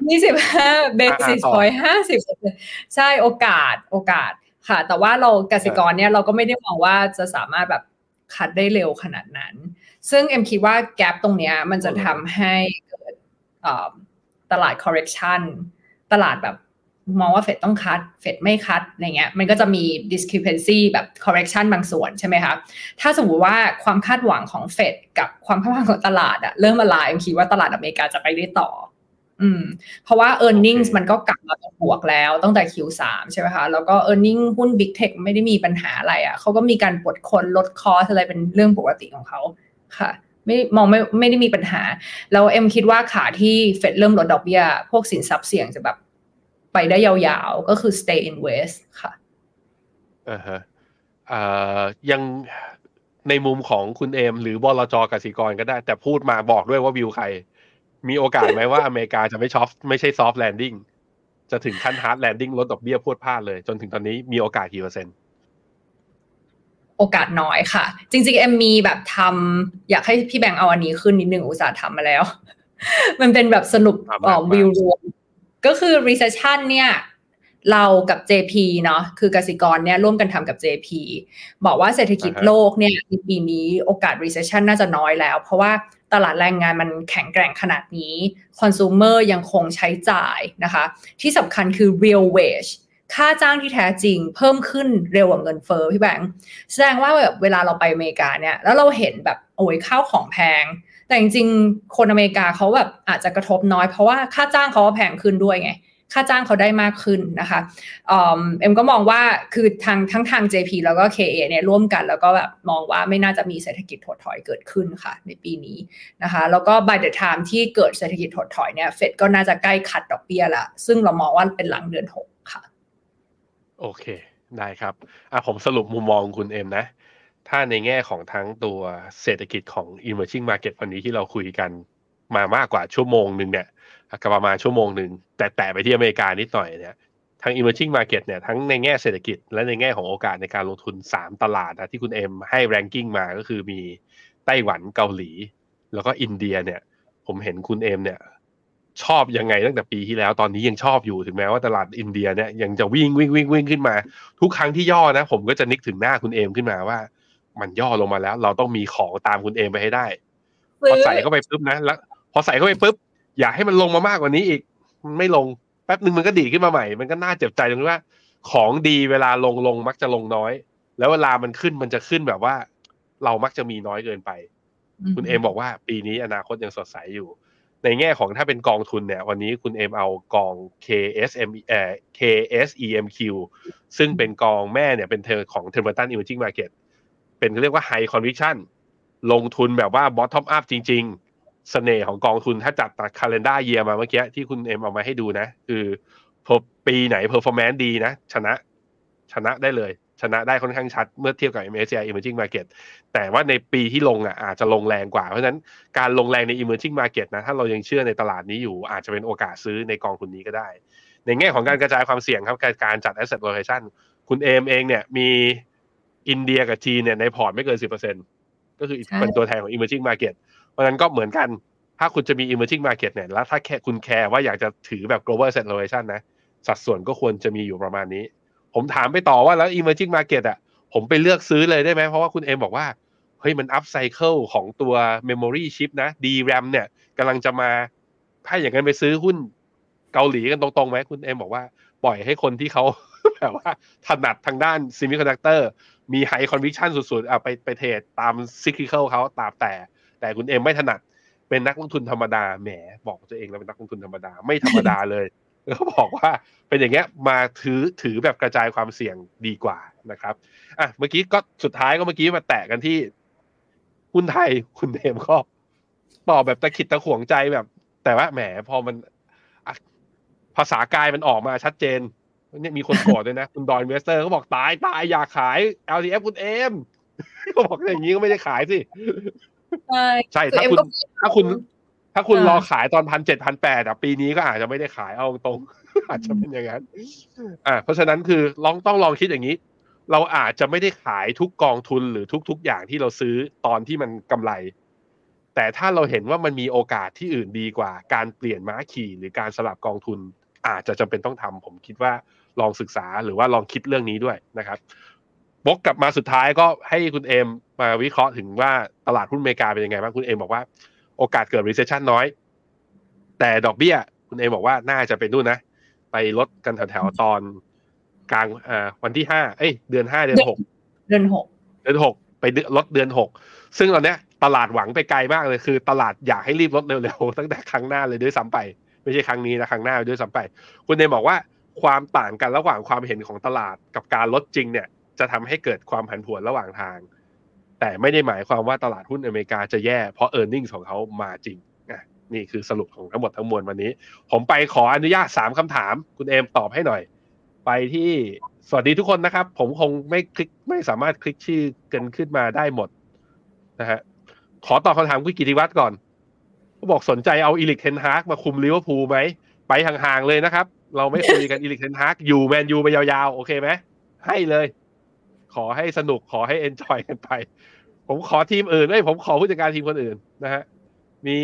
ยี่สิบห้า basis point ห้าสิบใช่โอกาสโอกาส ค่ะ แต่ว่าเรากสิกรเนี่ยเราก็ไม่ได้มองว่าจะสามารถแบบ cut ได้เร็วขนาดนั้น ซึ่งเอ็มคิดว่า gap ตรงเนี้ยมันจะทำให้เกิดตลาด correction ตลาดแบบมองว่าเฟดต้องคัด เฟดไม่คัดอะไรเงี้ย มันก็จะมี discrepancy แบบ correction บางส่วนใช่ไหมคะ ถ้าสมมติว่าความคาดหวังของเฟดกับความคาดหวังของตลาดอะเริ่มมาลายคิดว่าตลาดอเมริกาจะไปได้ต่อ อืม เพราะว่า e a r n i n g มันก็กลับมาบวกแล้วตั้งแต่ Q3 ใช่ไหมคะ แล้วก็ e a r n i n g หุ้น Big Tech ไม่ได้มีปัญหาอะไรอะ่ะเขาก็มีการปลดคนลดคอสอะไรเป็นเรื่องปกติของเขาค่ะ ไม่มองไม่ไม่ได้มีปัญหา แล้วเอ็มคิดว่าขาที่เฟดเริ่มลดดอกเบี้ย พวกสินทรัพย์เสี่ยงจะแบบไปได้ยาวๆ ก็คือ stay invest ค่ะอ่าฮะอ่ายังในมุมของคุณเอม หรือบลจกสิกรก็ได้ แต่พูดมาบอกด้วยว่าวิวใคร มีโอกาสไหมว่าอเมริกาจะไม่ soft ไม่ใช่ soft landing จะถึงขั้น hard landing ลดดอกเบี้ยพรวดพราดเลย จนถึงตอนนี้มีโอกาสกี่เปอร์เซ็นต์โอกาสน้อยค่ะ จริงๆเอ็มมีแบบทำอยากให้พี่แบงค์เอาอันนี้ขึ้นนิดนึงอุตสาห์ทำมาแล้ว มันเป็นแบบสรุปวิวรวมก็คือ recession เนี่ยเรากับ JP เนาะคือกสิกรเนี่ยร่วมกันทำกับ JP บอกว่าเศรษฐกิจโลกเนี่ยในปีนี้โอกาส recession น่าจะน้อยแล้ว เพราะว่า ตลาดแรงงานมันแข็งแกร่งขนาดนี้คอน sumer ยังคงใช้จ่ายนะคะ ที่สำคัญคือ real wage ค่าจ้างที่แท้จริงเพิ่มขึ้นเร็วกว่าเงินเฟอ้อพี่แบงค์แสดงว่าแบบเวลาเราไปอเมริกาเนี่ยแล้วเราเห็นแบบโอ้ยข้าวของแพง แต่จริงๆคนอเมริกาเขาแบบอาจจะกระทบน้อยเพราะว่าค่าจ้างเขาแพงขึ้นด้วยไง ค่าจ้างเขาได้มากขึ้นนะคะเอ็มก็มองว่าคือทางทั้งทาง JP แล้วก็ KA เนี่ยร่วมกัน แล้วก็แบบมองว่าไม่น่าจะมีเศรษฐกิจถดถอยเกิดขึ้นค่ะ ในปีนี้นะคะแล้วก็ by the time ที่เกิดเศรษฐกิจถดถอยเนี่ยเฟดก็น่าจะใกล้คัดดอกเบี้ยละซึ่งเรามองว่าเป็นหลังเดือน 6 ค่ะ โอเค ได้ครับอะผมสรุปมุมมองคุณเอ็มนะถ้าในแง่ของทั้งตัวเศรษฐกิจของ emerging market วันนี้ที่เราคุยกันมามากกว่าชั่วโมงหนึ่งเนี่ย ก็ประมาณชั่วโมงหนึ่งแต่แตะไปที่อเมริกานิดหน่อยเนี่ยทาง emerging market เนี่ยทั้งในแง่เศรษฐกิจและในแง่ของโอกาสในการลงทุน 3 ตลาดนะที่คุณเอ็มให้ ranking มาก็คือมีไต้หวันเกาหลี แล้วก็อินเดียเนี่ย ผมเห็นคุณเอ็มเนี่ย ชอบยังไงตั้งแต่ปีที่แล้วตอนนี้ยังชอบอยู่ถึงแม้ว่าตลาดอินเดียเนี่ยยังจะวิ่งวิ่งวิ่งวิ่งขึ้นมา ทุกครั้งที่ย่อนะ ผมก็จะนึกถึงหน้าคุณเอมขึ้นมาว่า มันย่อลงมาแล้ว เราต้องมีของตามคุณเอมไปให้ได้พอใส่เข้าไปปุ๊บนะแล้วพอใส่เข้าไปปุ๊บ อยากให้มันลงมามากกว่านี้อีก มันไม่ลงแป๊บหนึ่งมันก็ดีดขึ้นมาใหม่ มันก็น่าเจ็บใจตรงที่ว่า ของดีเวลาลงลงมักจะลงน้อย แล้วเวลามันขึ้นมันจะขึ้นแบบว่า เรามักจะมีน้อยเกินไป คุณเอมบอกว่า ปีนี้อนาคตยังสดใสอยู่ ในแง่ของถ้าเป็นกองทุนเนี่ย วันนี้คุณเอมเอากอง KSM เอ่อ KSEMQ ซึ่งเป็นกองแม่เนี่ยเป็นเธอของ t e m p e r t o n Emerging Market เป็นเรียกว่า High Conviction ลงทุนแบบว่า Bottom Up จริง ๆ เสน่ห์ของกองทุนถ้าจัดตัด Calendar Year มาเมื่อกี้ที่คุณเอ็มเอามาให้ดูนะ คือพอปีไหน Performance ดีนะ ชนะชนะได้เลย ชนะได้ค่อนข้างชัดเมื่อเทียบกับ MSCI Emerging Market แต่ว่าในปีที่ลงอะอาจจะลงแรงกว่า เพราะฉะนั้นการลงแรงใน emerging market นะ ถ้าเรายังเชื่อในตลาดนี้อยู่ อาจจะเป็นโอกาสซื้อในกองทุนนี้ก็ได้ ในแง่ของการกระจายความเสี่ยงครับการการจัด asset allocation คุณเอมเองเนี่ยมีอินเดียกับจีนเนี่ยในพอร์ตไม่เกิน 10%ก็คือเป็นตัวแทนของ emerging market เพราะฉะนั้นก็เหมือนกัน ถ้าคุณจะมี emerging market เนี่ย แล้วถ้าแค่คุณแคร์ว่าอยากจะถือแบบ global asset allocation นะ สัดส่วนก็ควรจะมีอยู่ประมาณนี้ ผมถามไปต่อว่าแล้ว emerging market อะ ผมไปเลือกซื้อเลยได้ไหม เพราะว่าคุณเอ็มบอกว่า เฮ้ยมันอัพไซเคิลของตัว Memory Chip นะ DRAM เนี่ยกำลังจะมา ถ้าอย่างนั้นไปซื้อหุ้นเกาหลีกันตรงๆไหมคุณเอ็มบอกว่าปล่อยให้คนที่เขาแบบว่าถนัดทางด้าน Semiconductor มี High Conviction สุดๆเอาไปไปเทรดตาม Cyclical เขาตามแต่ แต่คุณเอ็มไม่ถนัด เป็นนักลงทุนธรรมดาแหมบอกตัวเองแล้วเป็นนักลงทุนธรรมดาไม่ธรรมดาเลยแล้วบอกว่าเป็นอย่างเงี้ยมาถือถือแบบกระจายความเสี่ยงดีกว่านะครับอะเมื่อกี้ก็สุดท้ายก็เมื่อกี้มาแตะกันที่หุ้นไทยคุณเดมก็ตอบแบบตะขิดตะขวงใจแบบ แต่ว่าแหมพอมันภาษากายมันออกมาชัดเจนเนี่ยมีคนโกรธด้วยนะ คุณดอนเวสเตอร์เขาบอกตายตายอยากขาย LTF คุณเอ็มเขาบอกอย่างนี้ก็ไม่ได้ขายสิ ใช่ใช่ถ้าคุณถ้าคุณ ถ้าคุณรอขายตอนพันเจ็ดพันแปดอะปีนี้ก็อาจจะไม่ได้ขายเอาตรง อาจจะเป็นอย่างนั้นอ่าเพราะฉะนั้นคือลองต้องลองคิดอย่างนี้ เราอาจจะไม่ได้ขายทุกกองทุนหรือทุก ๆ อย่างที่เราซื้อตอนที่มันกำไร แต่ถ้าเราเห็นว่ามันมีโอกาสที่อื่นดีกว่า การเปลี่ยนม้าขี่หรือการสลับกองทุน อาจจะจำเป็นต้องทำผมคิดว่าลองศึกษาหรือว่าลองคิดเรื่องนี้ด้วยนะครับบกกลับมาสุดท้ายก็ให้คุณเอม มาวิเคราะห์ถึงว่าตลาดหุ้นอเมริกาเป็นยังไงบ้างคุณเอมบอกว่าโอกาสเกิด recession น้อย แต่ดอกเบี้ย คุณเอบอกว่าน่าจะเป็นนู่นนะ ไปลดกันแถวๆตอนกลางอ่าวันที่ห้าเอ้ย เดือนห้าเดือนหกเดือนหกเดือนหกไปลดเดือนหกซึ่งตอนเนี้ยตลาดหวังไปไกลมากเลยคือ ตลาดอยากให้รีบลดเร็วๆตั้งแต่ครั้งหน้าเลยด้วยซ้ำไป ไม่ใช่ครั้งนี้นะครั้งหน้าด้วยซ้ำไป คุณเอบอกว่าความต่างกันระหว่างความเห็นของตลาดกับการลดจริงเนี่ย จะทำให้เกิดความผันผวนระหว่างทาง แต่ไม่ได้หมายความว่าตลาดหุ้นอเมริกาจะแย่เพราะ e a r n i n g ของเขามาจริงนี่คือสรุปของทั้งหมดทั้งมวลวันนี้ ผมไปขออนุญาตสามคำถาม คุณเอมตอบให้หน่อย ไปที่สวัสดีทุกคนนะครับ ผมคงไม่คลิกไม่สามารถคลิกชื่อกันขึ้นมาได้หมดนะฮะขอตอบคำถามคุณกิติวัตรก่อนเขาบอกสนใจเอาเอริกเทนฮากมาคุมลิเวอร์พูลไหม ไปห่างๆเลยนะครับ เราไม่คุยกันเอริกเทนฮากอยู่แมนยูไปยาวๆ โอเคไหมให้เลย ขอให้สนุกขอให้ enjoy กันไป ผมขอทีมอื่นไม่ผมขอผู้จัดการทีมคนอื่นนะฮะมี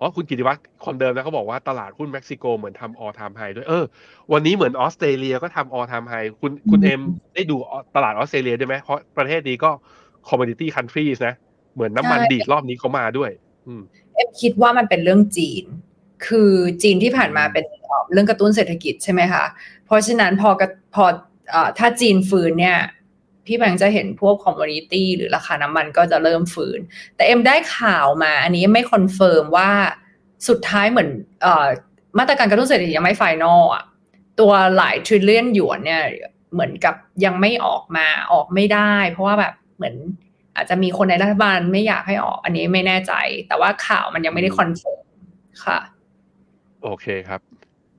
อ๋อคุณกิติวัตรคนเดิมนะเขาบอกว่าตลาดหุ้นเม็กซิโกเหมือนทำ all time high ด้วยเออวันนี้เหมือนออสเตรเลียก็ทำ all time highคุณคุณเอ็มได้ดูตลาดออสเตรเลียด้วยไหมเพราะประเทศนี้ก็ commodity countries นะ เหมือนน้ำมันดีดรอบนี้เขามาด้วย อืมเอ็มคิดว่ามันเป็นเรื่องจีน คือจีนที่ผ่านมาเป็นเรื่องกระตุ้นเศรษฐกิจใช่ไหมคะเพราะฉะนั้นพอกพอถ้าจีนฟื้นเนี่ยพี่แบงค์จะเห็นพวก commodity หรือราคาน้ำมันก็จะเริ่มฟื้น แต่เอ็มได้ข่าวมา อันนี้ไม่ confirm ว่าสุดท้ายเหมือนอมาตรการกระตุ้นเศรษฐกิจยังไม่ final อะตัวหลาย trillion หยวนเนี่ยเหมือนกับยังไม่ออกมาออกไม่ได้ เพราะว่าแบบเหมือนอาจจะมีคนในรัฐบาลไม่อยากให้ออก อันนี้ไม่แน่ใจ แต่ว่าข่าวมันยังไม่ได้ confirm ค่ะ โอเคครับ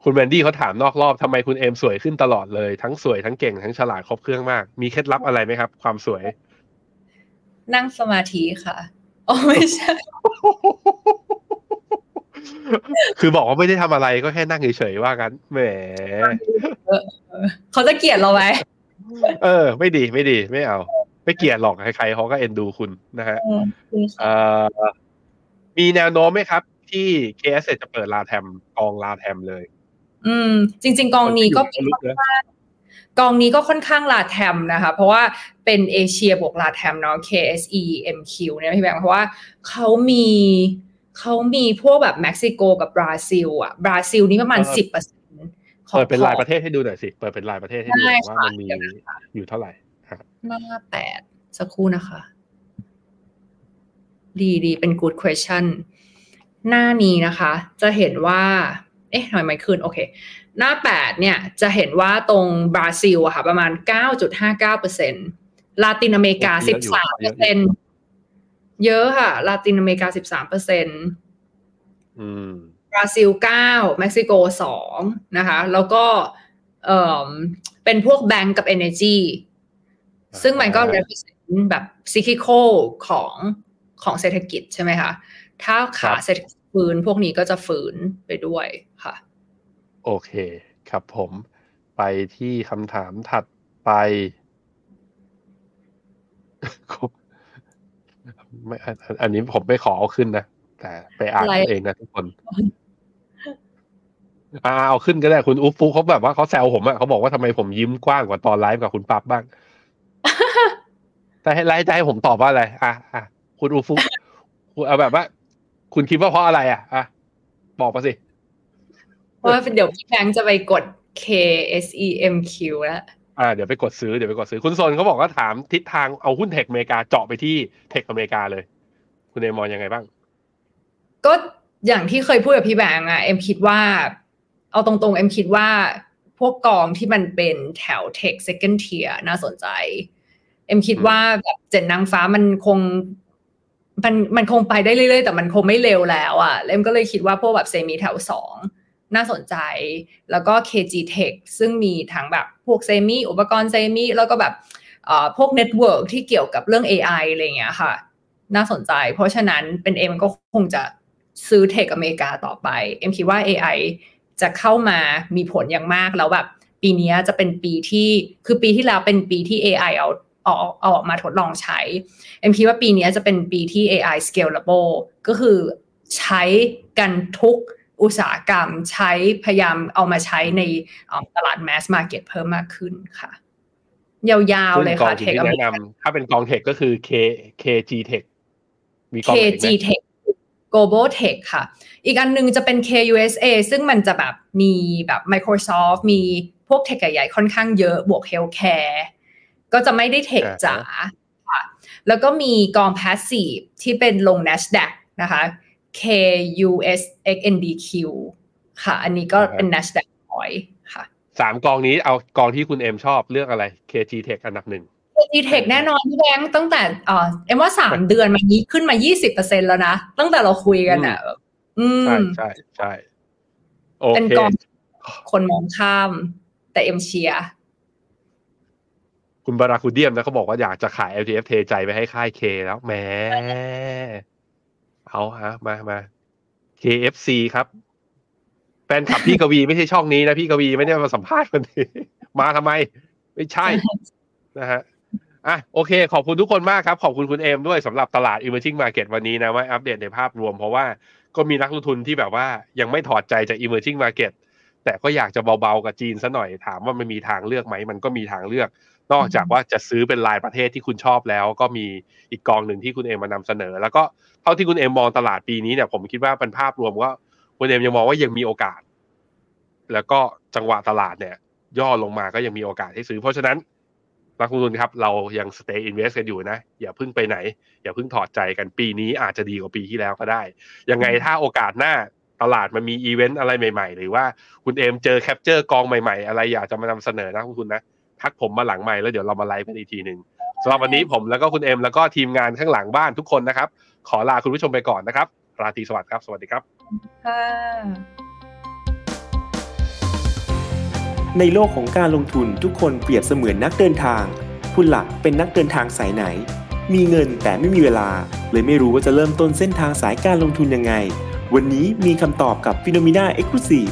คุณแวนดี้เขาถามนอกรอบทำไมคุณเอมสวยขึ้นตลอดเลย ทั้งสวยทั้งเก่งทั้งฉลาดครบเครื่องมาก มีเคล็ดลับอะไรไหมครับ ความสวย นั่งสมาธิค่ะอ๋อไม่ใช่ คือบอกว่าไม่ได้ทำอะไรก็แค่นั่งเฉยๆว่ากันแหมเขาจะเกลียดเราไหมเออ ไม่ดีไม่ดีไม่เอา ไม่เกลียดหรอกใครๆเขาก็เอ็นดูคุณนะฮะเอ่อมีแนวโน้มไหมครับ ที่ KS จะเปิดลาแทมกองลาแทมเลย อืม จริง ๆ กองนี้ก็คนที่อยู่ในลึกนะกองนี้ก็ค่อนข้างลาแทมนะคะ เพราะว่าเป็นเอเชียบวกลาแทมเนาะ KSE MQ เนี่ยพี่แบงค์เพราะว่าเขามีเขามีพวกแบบเม็กซิโกกับบราซิลอะบราซิลนี่ประมาณเออสิบเปอร์เซ็นต์เปิดเป็นรายประเทศให้ดูหน่อยสิ เปิดเป็นรายประเทศให้ดูหน่อยได้ว่าค่ะมันมีอยู่เท่าไหร่ฮะหน้าแปดสักครู่นะคะ ดีดีเป็น good question หน้านี้นะคะ จะเห็นว่า เอ๊ะทำไมไม่ขึ้น โอเค หน้าแปดเนี่ย จะเห็นว่าตรงบราซิลอะค่ะ ประมาณ 9.59%ลาตินอเมริกา 13%เยอะค่ะ ลาตินอเมริกา 13%อืมบราซิล 9 เม็กซิโก 2 นะคะ แล้วก็เอ่อเป็นพวกแบงก์กับ Energy ซึ่งมันก็อ่า represent แบบ cyclical ของของเศรษฐกิจใช่ไหมคะ ถ้าขาเศรษฐกิจฟื้นพวกนี้ก็จะฟื้นไปด้วยค่ะ โอเคครับผมไปที่คำถามถัดไปไม่อันอันอันนี้ผมไม่ขอเอาขึ้นนะ แต่ไปอ่านอะไรเอาเองนะทุกคนอ่าเอาขึ้นก็ได้คุณอุ๊บฟุกเขาแบบว่าเขาแซวผมอะเขาบอกว่าทำไมผมยิ้มกว้างกว่าตอนไลฟ์กับคุณปั๊บบ้าง แต่ให้ไลฟ์จะให้ผมตอบว่าอะไร อะอะคุณอุ๊บฟุกคุณเอาแบบว่า คุณคิดว่าเพราะอะไรอะอะบอกมาสิเพราะว่าเดี๋ยวพี่แบงค์จะไปกด K-SEMQ แล้วอ่าเดี๋ยวไปกดซื้อเดี๋ยวไปกดซื้อคุณโซนเขาบอกว่าถามทิศทางเอาหุ้น tech อเมริกาเจาะไปที่ tech อเมริกาเลย คุณเอมองยังไงบ้าง ก็อย่างที่เคยพูดกับพี่แบงค์อะเอ็มคิดว่า เอาตรงๆ เอ็มคิดว่าพวกกองที่มันเป็นแถว Tech Second Tier น่าสนใจ เอ็มคิดอืมว่าแบบเจ็ดนางฟ้ามันคง มันมันคงไปได้เรื่อยๆ แต่มันคงไม่เร็วแล้วอะ่ะแล้วเอมก็เลยคิดว่าพวกแบบ semi แถวสองน่าสนใจ แล้วก็ K-GTECH ซึ่งมีทั้งแบบพวก semi อุปกรณ์ semi แล้วก็แบบเอ่อพวก network ที่เกี่ยวกับเรื่อง AI อะไรอย่างเงี้ยค่ะ น่าสนใจ เพราะฉะนั้นเป็นเอ็มก็คงจะซื้อ tech อเมริกาต่อไป เอ็มคิดว่า AI จะเข้ามามีผลอย่างมากแล้วแบบปีนี้จะเป็นปีที่คือปีที่แล้วเป็นปีที่ AI เอา เอาเอาออกมาทดลองใช้เอ็มคิดว่าปีนี้จะเป็นปีที่ AI scalable ก็คือใช้กันทุกอุตสาหกรรมใช้พยายามเอามาใช้ในเอ่อตลาด mass market เพิ่มมากขึ้นค่ะ ยาวๆเลยค่ะซึ่เทงคกอองเมทุนริที่แนะกานำถ้าเป็นกองเทคก็คือ K KG Tech มีกองไหนอีก KG ไหม Tech Global Tech ค่ะ อีกอันหนึงจะเป็น KUSA ซึ่งมันจะแบบมีแบบ Microsoft มีพวกเทคใหญ่ๆค่อนข้างเยอะบวก Healthcare ก็จะไม่ได้เทคอ่าฮะจ๋าค่ะแล้วก็มีกอง Passive ที่เป็นลง NASDAQ นะคะ KUSXNDQ ค่ะ อันนี้ก็เป็น NASDAQ ร้อยค่ะสามกองนี้เอากองที่คุณเอมชอบเลือกอะไร KG Tech อันดับหนึ่ง KG Tech แน่นอนพี่แบงค์ตั้งแต่เอ่อเอ็มว่าสามเดือนมานี้ขึ้นมา20%แล้วนะ ตั้งแต่เราคุยกันอะแบบอืมใช่ใช่ใช่โอเป็นเคกองคนมองข้าม แต่เอ็มเชียร์ คุณบาราคูเดียมนะเขาบอกว่าอยากจะขาย LTF เทใจไปให้ค่าย K แล้วแหมเอาฮะมามา KFC ครับแฟนคลับพี่กวีไม่ใช่ช่องนี้นะพี่กวีไม่ได้มาสัมภาษณ์วันนี้มาทำไม ไม่ใช่นะฮะอะโอเค ขอบคุณทุกคนมากครับ ขอบคุณคุณเอมด้วยสำหรับตลาด emerging market วันนี้นะว่าอัปเดตในภาพรวมเพราะว่าก็มีนักลงทุนที่แบบว่ายังไม่ถอดใจจาก emerging market แต่ก็อยากจะเบาๆกับจีนซะหน่อยถามว่ามันมีทางเลือกไหม มันก็มีทางเลือก นอกจากว่าจะซื้อเป็นรายประเทศที่คุณชอบแล้ว ก็มีอีกกองหนึ่งที่คุณเอมมานำเสนอ แล้วก็เท่าที่คุณเอมมองตลาดปีนี้เนี่ยผมคิดว่าเป็นภาพรวมว่าคุณเอมยังมองว่ายังมีโอกาส แล้วก็จังหวะตลาดเนี่ย ย่อลงมาก็ยังมีโอกาสให้ซื้อ เพราะฉะนั้นนักลงทุนครับเรายัง stay invest กันอยู่นะ อย่าเพิ่งไปไหน อย่าเพิ่งถอดใจกันปีนี้อาจจะดีกว่าปีที่แล้วก็ได้ ยังไงถ้าโอกาสหน้าตลาดมันมีอีเวนต์อะไรใหม่ ๆ หรือว่าคุณเอมเจอ capture กองใหม่ ๆ อะไรอยากจะมานำเสนอนะคุณนะ ทักผมมาหลังไมค์แล้วเดี๋ยวเรามาไลฟ์กันอีกทีหนึ่งสำหรับวันนี้ผมแล้วก็คุณเอ็มแล้วก็ทีมงานข้างหลังบ้านทุกคนนะครับ ขอลาคุณผู้ชมไปก่อนนะครับ ราตรีสวัสดิ์ครับ สวัสดีครับในโลกของการลงทุนทุกคนเปรียบเสมือนนักเดินทาง คุณหลักเป็นนักเดินทางสายไหน มีเงินแต่ไม่มีเวลา เลยไม่รู้ว่าจะเริ่มต้นเส้นทางสายการลงทุนยังไง วันนี้มีคำตอบกับ p h e n o m e n a Exclusive